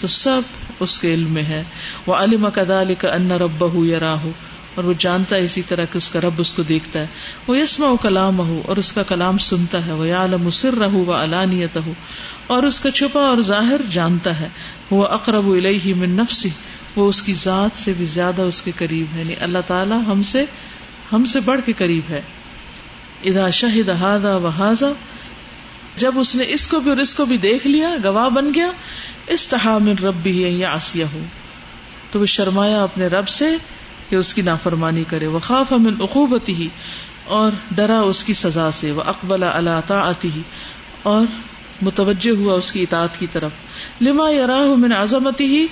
A: تو سب اس کے علم میں ہے وہ علم کدال کا ان رب ہو یا راہ اور وہ جانتا ہے اسی طرح کہ اس کا رب اس کو دیکھتا ہے۔ وہ یسما کلام ہو اور اس کا کلام سنتا ہے۔ وہ عالم سر رہ و علانیت ہو اور اس کا چھپا اور ظاہر جانتا ہے۔ وہ اقرب الیہ من نفسی وہ اس کی ذات سے بھی زیادہ اس کے قریب ہے۔ یعنی اللہ تعالیٰ ہم سے ہم سے بڑھ کے قریب ہے۔ ادا شہد ہاضا و حاضا جب اس نے اس کو بھی اور اس کو بھی دیکھ لیا، گواہ بن گیا استحا ربی رب بھی یا آسیہ ہو تو وہ شرمایا اپنے رب سے کہ اس کی نافرمانی کرے۔ وہ خوف امن عقوبتی ہی اور ڈرا اس کی سزا سے۔ وہ اقبال اللہ آتی ہی اور متوجہ ہوا اس کی اطاعت کی طرف۔ لما یراہ من عظمتی ہی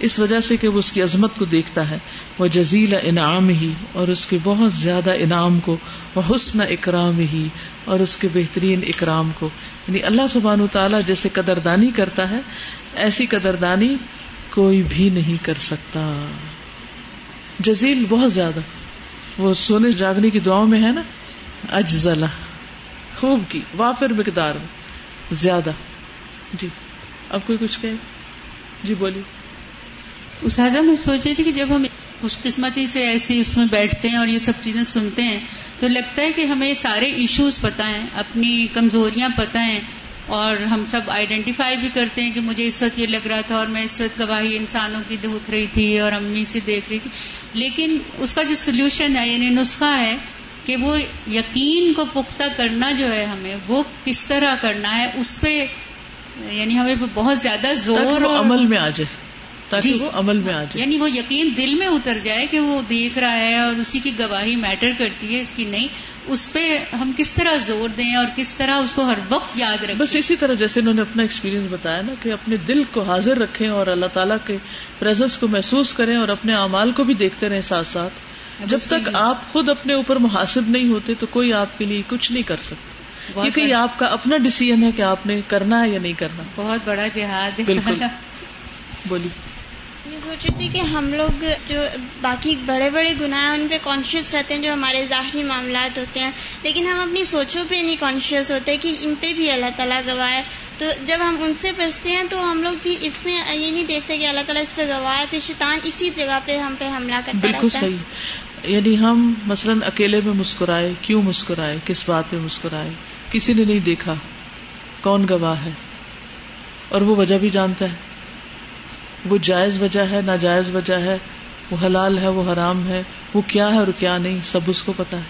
A: اس وجہ سے کہ وہ اس کی عظمت کو دیکھتا ہے۔ وہ جزیل انعام ہی اور اس کے بہت زیادہ انعام کو، وہ حسن اکرام ہی اور اس کے بہترین اکرام کو۔ یعنی اللہ سبحان تعالیٰ جیسے قدردانی کرتا ہے، ایسی قدردانی کوئی بھی نہیں کر سکتا۔ جزیل بہت زیادہ۔ وہ سونے جاگنے کی دعاؤں میں ہے نا اجزلا خوب کی، وافر مقدار میں، زیادہ۔ جی اب کوئی کچھ کہے؟ جی بولیے۔
F: اساتذہ میں سوچ رہی تھی کہ جب ہم خوش قسمتی سے ایسی اس میں بیٹھتے ہیں اور یہ سب چیزیں سنتے ہیں تو لگتا ہے کہ ہمیں سارے ایشوز پتہ ہیں اپنی کمزوریاں پتہ ہیں اور ہم سب آئیڈینٹیفائی بھی کرتے ہیں کہ مجھے اس وقت یہ لگ رہا تھا اور میں اس وقت گواہی انسانوں کی دیکھ رہی تھی اور امی سے دیکھ رہی تھی۔ لیکن اس کا جو سولوشن ہے یعنی نسخہ ہے کہ وہ یقین کو پختہ کرنا جو ہے ہمیں وہ کس طرح کرنا ہے اس پہ یعنی ہمیں بہت زیادہ زور
A: اور عمل میں آ جائے۔ تاکہ جی. وہ عمل میں آ جائے۔
F: یعنی وہ یقین دل میں اتر جائے کہ وہ دیکھ رہا ہے اور اسی کی گواہی میٹر کرتی ہے اس کی نہیں۔ اس پہ ہم کس طرح زور دیں اور کس طرح اس کو ہر وقت یاد رکھیں۔
A: بس اسی طرح جیسے انہوں نے اپنا ایکسپیرینس بتایا نا کہ اپنے دل کو حاضر رکھیں اور اللہ تعالیٰ کے پریزنس کو محسوس کریں اور اپنے اعمال کو بھی دیکھتے رہیں ساتھ ساتھ۔ جب تک آپ خود اپنے اوپر محاسب نہیں ہوتے تو کوئی آپ کے لیے کچھ نہیں کر سکتا۔ کیونکہ یہ آپ کا اپنا ڈسیزن ہے کہ آپ نے کرنا ہے یا نہیں کرنا۔
F: بہت بڑا جہاد
A: بالکل۔ بولی
T: یہ سوچ رہی تھی کہ ہم لوگ جو باقی بڑے بڑے گناہ ان پہ کانشیس رہتے ہیں جو ہمارے ظاہری معاملات ہوتے ہیں۔ لیکن ہم اپنی سوچوں پہ نہیں کانشیس ہوتے کہ ان پہ بھی اللہ تعالیٰ گواہ ہے۔ تو جب ہم ان سے بچتے ہیں تو ہم لوگ بھی اس میں یہ نہیں دیکھتے کہ اللہ تعالیٰ اس پہ گواہ ہے۔ پھر شیطان اسی جگہ پہ ہم پہ حملہ کرتا
A: بالکل صحیح۔ یعنی ہم مثلاً اکیلے میں مسکرائے، کیوں مسکرائے؟ کس بات پہ مسکرائے؟ کسی نے نہیں دیکھا۔ کون گواہ ہے؟ اور وہ وجہ بھی جانتا ہے۔ وہ جائز وجہ ہے، ناجائز وجہ ہے، وہ حلال ہے، وہ حرام ہے، وہ کیا ہے اور کیا نہیں، سب اس کو پتا ہے۔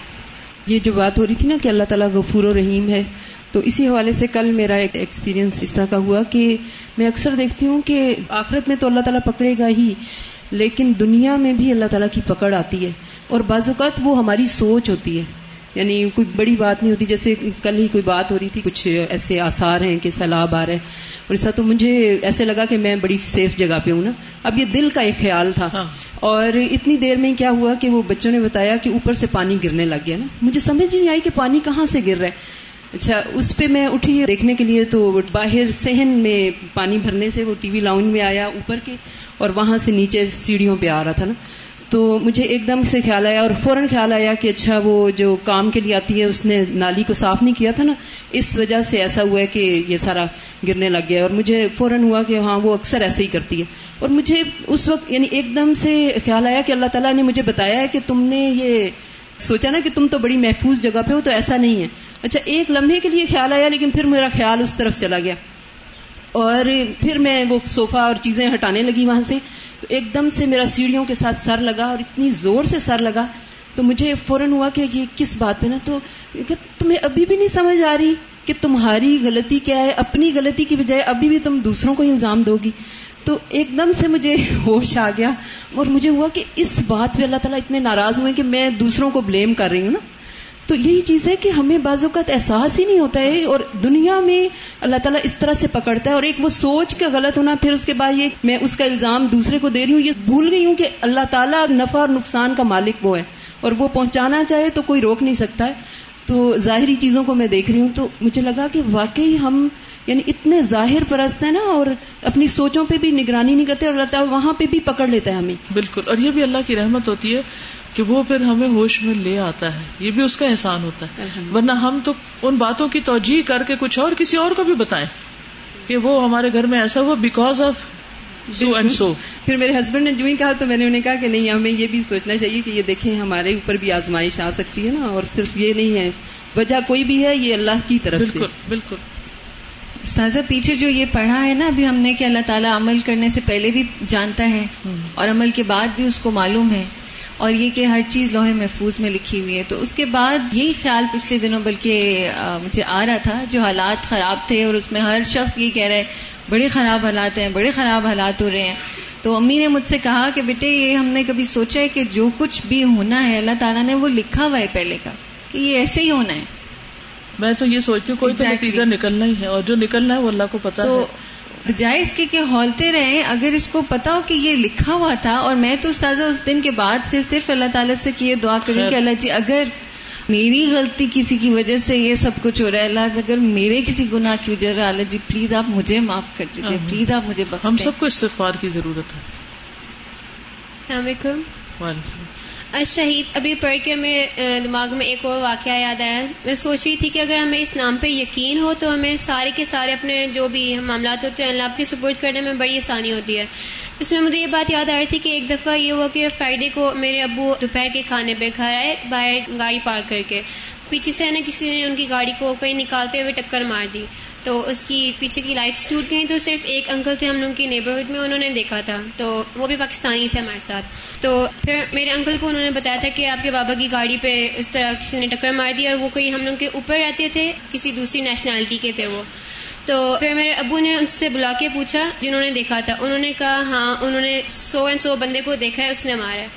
V: یہ جو بات ہو رہی تھی نا کہ اللہ تعالیٰ غفور و رحیم ہے، تو اسی حوالے سے کل میرا ایک ایکسپیرینس اس طرح کا ہوا کہ میں اکثر دیکھتی ہوں کہ آخرت میں تو اللہ تعالیٰ پکڑے گا ہی، لیکن دنیا میں بھی اللہ تعالیٰ کی پکڑ آتی ہے اور بعض اوقات وہ ہماری سوچ ہوتی ہے۔ یعنی کوئی بڑی بات نہیں ہوتی جیسے کل ہی کوئی بات ہو رہی تھی کچھ ایسے آسار ہیں کہ سیلاب آ رہے اور ایسا تو مجھے ایسے لگا کہ میں بڑی سیف جگہ پہ ہوں نا۔ اب یہ دل کا ایک خیال تھا۔ ہاں۔ اور اتنی دیر میں کیا ہوا کہ وہ بچوں نے بتایا کہ اوپر سے پانی گرنے لگ گیا نا۔ مجھے سمجھ نہیں آئی کہ پانی کہاں سے گر رہا ہے۔ اچھا اس پہ میں اٹھی دیکھنے کے لیے تو باہر سہن میں پانی بھرنے سے وہ ٹی وی لاؤنج میں آیا اوپر کے اور وہاں سے نیچے سیڑھیوں پہ آ رہا تھا نا۔ تو مجھے ایک دم سے خیال آیا اور فوراً خیال آیا کہ اچھا وہ جو کام کے لیے آتی ہے، اس نے نالی کو صاف نہیں کیا تھا نا، اس وجہ سے ایسا ہوا ہے کہ یہ سارا گرنے لگ گیا اور مجھے فوراً ہوا کہ ہاں وہ اکثر ایسے ہی کرتی ہے۔ اور مجھے اس وقت یعنی ایک دم سے خیال آیا کہ اللہ تعالیٰ نے مجھے بتایا ہے کہ تم نے یہ سوچا نا کہ تم تو بڑی محفوظ جگہ پہ ہو، تو ایسا نہیں ہے۔ اچھا ایک لمحے کے لیے خیال آیا لیکن پھر میرا خیال اس طرف چلا گیا۔ اور پھر میں وہ صوفہ اور چیزیں ہٹانے لگی وہاں سے۔ تو ایک دم سے میرا سیڑھیوں کے ساتھ سر لگا اور اتنی زور سے سر لگا تو مجھے فوراً ہوا کہ یہ کس بات پہ نا تو تمہیں ابھی بھی نہیں سمجھ آ رہی کہ تمہاری غلطی کیا ہے؟ اپنی غلطی کی بجائے ابھی بھی تم دوسروں کو الزام دو گی۔ تو ایک دم سے مجھے ہوش آ گیا اور مجھے ہوا کہ اس بات پہ اللہ تعالیٰ اتنے ناراض ہوئے کہ میں دوسروں کو بلیم کر رہی ہوں نا۔ تو یہی چیز ہے کہ ہمیں بعض اوقات احساس ہی نہیں ہوتا ہے اور دنیا میں اللہ تعالیٰ اس طرح سے پکڑتا ہے اور ایک وہ سوچ کا غلط ہونا، پھر اس کے بعد یہ میں اس کا الزام دوسرے کو دے رہی ہوں، یہ بھول گئی ہوں کہ اللہ تعالیٰ نفع اور نقصان کا مالک وہ ہے اور وہ پہنچانا چاہے تو کوئی روک نہیں سکتا ہے۔ تو ظاہری چیزوں کو میں دیکھ رہی ہوں تو مجھے لگا کہ واقعی ہم یعنی اتنے ظاہر پرست ہیں نا اور اپنی سوچوں پہ بھی نگرانی نہیں کرتے اور اللہ تعالیٰ وہاں پہ بھی پکڑ لیتا ہے ہمیں۔
A: بالکل اور یہ بھی اللہ کی رحمت ہوتی ہے کہ وہ پھر ہمیں ہوش میں لے آتا ہے۔ یہ بھی اس کا احسان ہوتا ہے۔ ورنہ ہم تو ان باتوں کی توجہ کر کے کچھ اور کسی اور کو بھی بتائیں کہ وہ ہمارے گھر میں ایسا ہوا because of so and so
V: پھر میرے ہسبینڈ نے جو ہی کہا تو میں نے انہیں کہا کہ نہیں ہمیں یہ بھی سوچنا چاہیے کہ یہ دیکھیں ہمارے اوپر بھی آزمائش آ سکتی ہے نا اور صرف یہ نہیں ہے۔ وجہ کوئی بھی ہے یہ اللہ کی طرف
A: بالکل بالکل۔
H: استاذہ پیچھے جو یہ پڑھا ہے نا ابھی ہم نے کہ اللہ تعالیٰ عمل کرنے سے پہلے بھی جانتا ہے اور عمل کے بعد بھی اس کو معلوم ہے۔ اور یہ کہ ہر چیز لوہے محفوظ میں لکھی ہوئی ہے۔ تو اس کے بعد یہی خیال پچھلے دنوں بلکہ مجھے آ رہا تھا جو حالات خراب تھے اور اس میں ہر شخص یہ کہہ رہا ہے بڑے خراب حالات ہیں بڑے خراب حالات ہو رہے ہیں۔ تو امی نے مجھ سے کہا کہ بیٹے یہ ہم نے کبھی سوچا ہے کہ جو کچھ بھی ہونا ہے اللہ تعالیٰ نے وہ لکھا ہوا ہے پہلے کا کہ یہ ایسے ہی ہونا ہے۔
A: میں تو یہ سوچتی ہوں کوئی تو
H: Exactly.
A: نتیجہ نکلنا ہی ہے اور جو نکلنا ہے وہ اللہ کو پتا
H: تو
A: ہے
H: بجائے اس کے کہ ہولتے رہیں اگر اس کو پتا ہو کہ یہ لکھا ہوا تھا اور میں تو استاذہ اس دن کے بعد سے صرف اللہ تعالیٰ سے کہ یہ دعا کروں. کہ اللہ جی اگر میری غلطی کسی کی وجہ سے یہ سب کچھ ہو رہا ہے اللہ اگر میرے کسی گناہ کی وجہ سے اللہ جی پلیز آپ مجھے معاف کر دیجیے. پلیز آپ مجھے بخش
A: ہم سب کو استغفار کی ضرورت ہے
W: السلام علیکم
A: وعلیکم السلام۔
W: شہید ابھی پڑھ کے ہمیں دماغ میں ایک اور واقعہ یاد آیا۔ میں سوچ رہی تھی کہ اگر ہمیں اس نام پہ یقین ہو تو ہمیں سارے کے سارے اپنے جو بھی معاملات ہوتے ہیں، اللہ آپ کی سپورٹ کرنے میں بڑی آسانی ہوتی ہے۔ اس میں مجھے یہ بات یاد آ رہی تھی کہ ایک دفعہ یہ ہوا کہ فرائیڈے کو میرے ابو دوپہر کے کھانے پہ گھر آئے، باہر گاڑی پارک کر کے۔ پیچھے سے نا کسی نے ان کی گاڑی کو کہیں نکالتے ہوئے ٹکر مار دی۔ تو اس کی پیچھے کی لائٹس ٹوٹ گئی تو صرف ایک انکل تھے ہم لوگ کی نیبرہڈ میں، انہوں نے دیکھا تھا۔ تو وہ بھی پاکستانی تھے ہمارے ساتھ۔ تو پھر میرے انکل کو انہوں نے بتایا تھا کہ آپ کے بابا کی گاڑی پہ اس طرح کسی نے ٹکر مار دی اور وہ کوئی ہم لوگ کے اوپر رہتے تھے، کسی دوسری نیشنلٹی کے تھے وہ۔ تو پھر میرے ابو نے ان سے بلا کے پوچھا، جنہوں نے دیکھا تھا۔ انہوں نے کہا ہاں انہوں نے سو اینڈ سو بندے کو دیکھا ہے، اس نے مارا ہے۔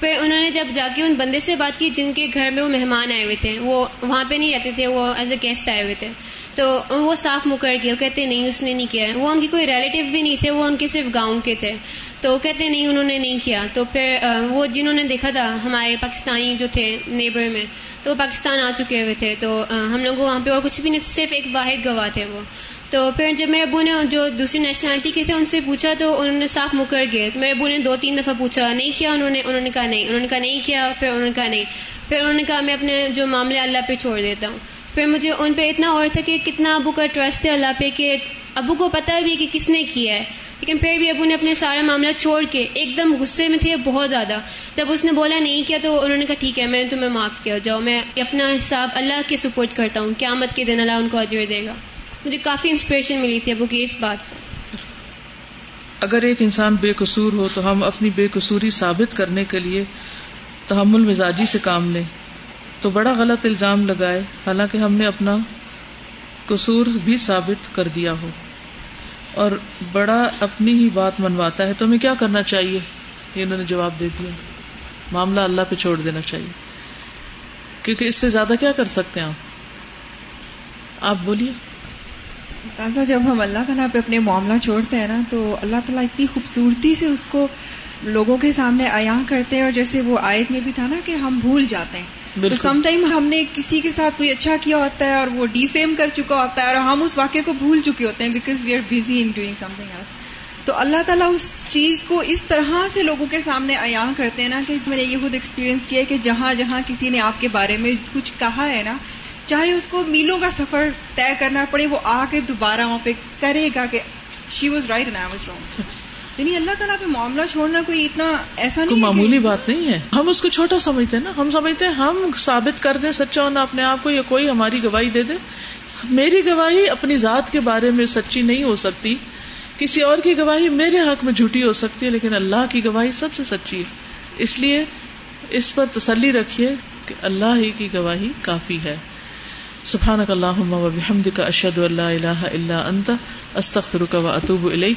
W: پھر انہوں نے جب جا کے ان بندے سے بات کی، جن کے گھر میں وہ مہمان آئے ہوئے تھے، وہ وہاں پہ نہیں رہتے تھے، وہ ایز اے گیسٹ آئے ہوئے تھے۔ تو وہ صاف مکر گئے وہ کہتے نہیں، اس نے نہیں کیا۔ وہ ان کی کوئی ریلیٹیو بھی نہیں تھے، وہ ان کے صرف گاؤں کے تھے۔ تو وہ کہتے نہیں، انہوں نے نہیں کیا۔ تو پھر وہ جنہوں نے دیکھا تھا، ہمارے پاکستانی جو تھے نیبر میں، تو وہ پاکستان آ چکے ہوئے تھے۔ تو ہم لوگ وہاں پہ اور کچھ بھی نہیں، صرف ایک واحد گواہ تھے وہ۔ تو پھر جب میرے ابو نے جو دوسری نیشنلٹی کے تھے ان سے پوچھا، تو انہوں نے صاف مکر گئے میرے ابو نے دو، تین دفعہ پوچھا، نہیں کیا؟ انہوں نے انہوں نے کہا، نہیں، انہوں نے کہا، نہیں کیا۔ پھر انہوں نے کہا، نہیں۔ پھر انہوں نے کہا، میں اپنے جو معاملے اللہ پہ چھوڑ دیتا ہوں۔ پھر مجھے ان پہ اتنا اور تھا کہ کتنا ابو کا ٹرسٹ ہے اللہ پہ کہ ابو کو پتا بھی کہ کس نے کیا ہے۔ لیکن پھر بھی ابو نے اپنے سارا معاملہ چھوڑ کے ایک دم غصے میں تھے بہت زیادہ۔ جب اس نے بولا نہیں کیا تو انہوں نے کہا ٹھیک ہے، میں نے تمہیں معاف کیا، جاؤ، میں اپنا حساب اللہ کے سپورٹ کرتا ہوں۔ قیامت کے دن اللہ ان کو اجر دے گا۔ مجھے کافی انسپریشن ملی تھی ابو کی اس بات سے۔
A: اگر ایک انسان بے قصور ہو تو ہم اپنی بے قصوری ثابت کرنے کے لیے تحمل مزاجی سے کام لیں۔ تو بڑا غلط الزام لگائے، حالانکہ ہم نے اپنا قصور بھی ثابت کر دیا ہو۔ اور بڑا اپنی ہی بات منواتا ہے، تو ہمیں کیا کرنا چاہیے؟ یہ انہوں نے جواب دے دیا۔ معاملہ اللہ پہ چھوڑ دینا چاہیے۔ کیونکہ اس سے زیادہ کیا کر سکتے ہیں آپ؟ آپ بولیے۔
X: جب ہم اللہ تعالیٰ پہ اپنے معاملہ چھوڑتے ہیں نا، تو اللہ تعالیٰ اتنی خوبصورتی سے اس کو لوگوں کے سامنے عیاں کرتے ہیں اور جیسے وہ آیت میں بھی تھا نا کہ ہم بھول جاتے ہیں۔ تو۔ سم ٹائم ہم نے کسی کے ساتھ کوئی اچھا کیا ہوتا ہے اور وہ ڈیفیم کر چکا ہوتا ہے اور ہم اس واقعے کو بھول چکے ہوتے ہیں because we are busy in doing something else تو اللہ تعالیٰ اس چیز کو اس طرح سے لوگوں کے سامنے عیاں کرتے ہیں نا کہ میں نے یہ خود ایکسپیرینس کیا ہے کہ جہاں جہاں کسی نے آپ کے بارے میں کچھ کہا ہے نا چاہے اس کو میلوں کا سفر طے کرنا پڑے وہ آ کے دوبارہ وہاں پہ کرے گا کہ she was right and I was wrong یعنی اللہ تعالیٰ پہ معاملہ چھوڑنا کوئی اتنا ایسا نہیں
A: معمولی بات نہیں ہے۔ ہم اس کو چھوٹا سمجھتے ہیں نا۔ ہم سمجھتے ہیں ہم ثابت کر دیں سچا ہونا اپنے آپ کو یا کوئی ہماری گواہی دے دے۔ میری گواہی اپنی ذات کے بارے میں سچی نہیں ہو سکتی۔ کسی اور کی گواہی میرے حق میں جھوٹی ہو سکتی ہے لیکن اللہ کی گواہی سب سے سچی ہے۔ اس لیے اس پر تسلی رکھیے کہ اللہ ہی کی گواہی کافی ہے۔ سبحانک اللہم و بحمدک اشہد ان لا الہ الا انت استغفرک و اتوب الیک۔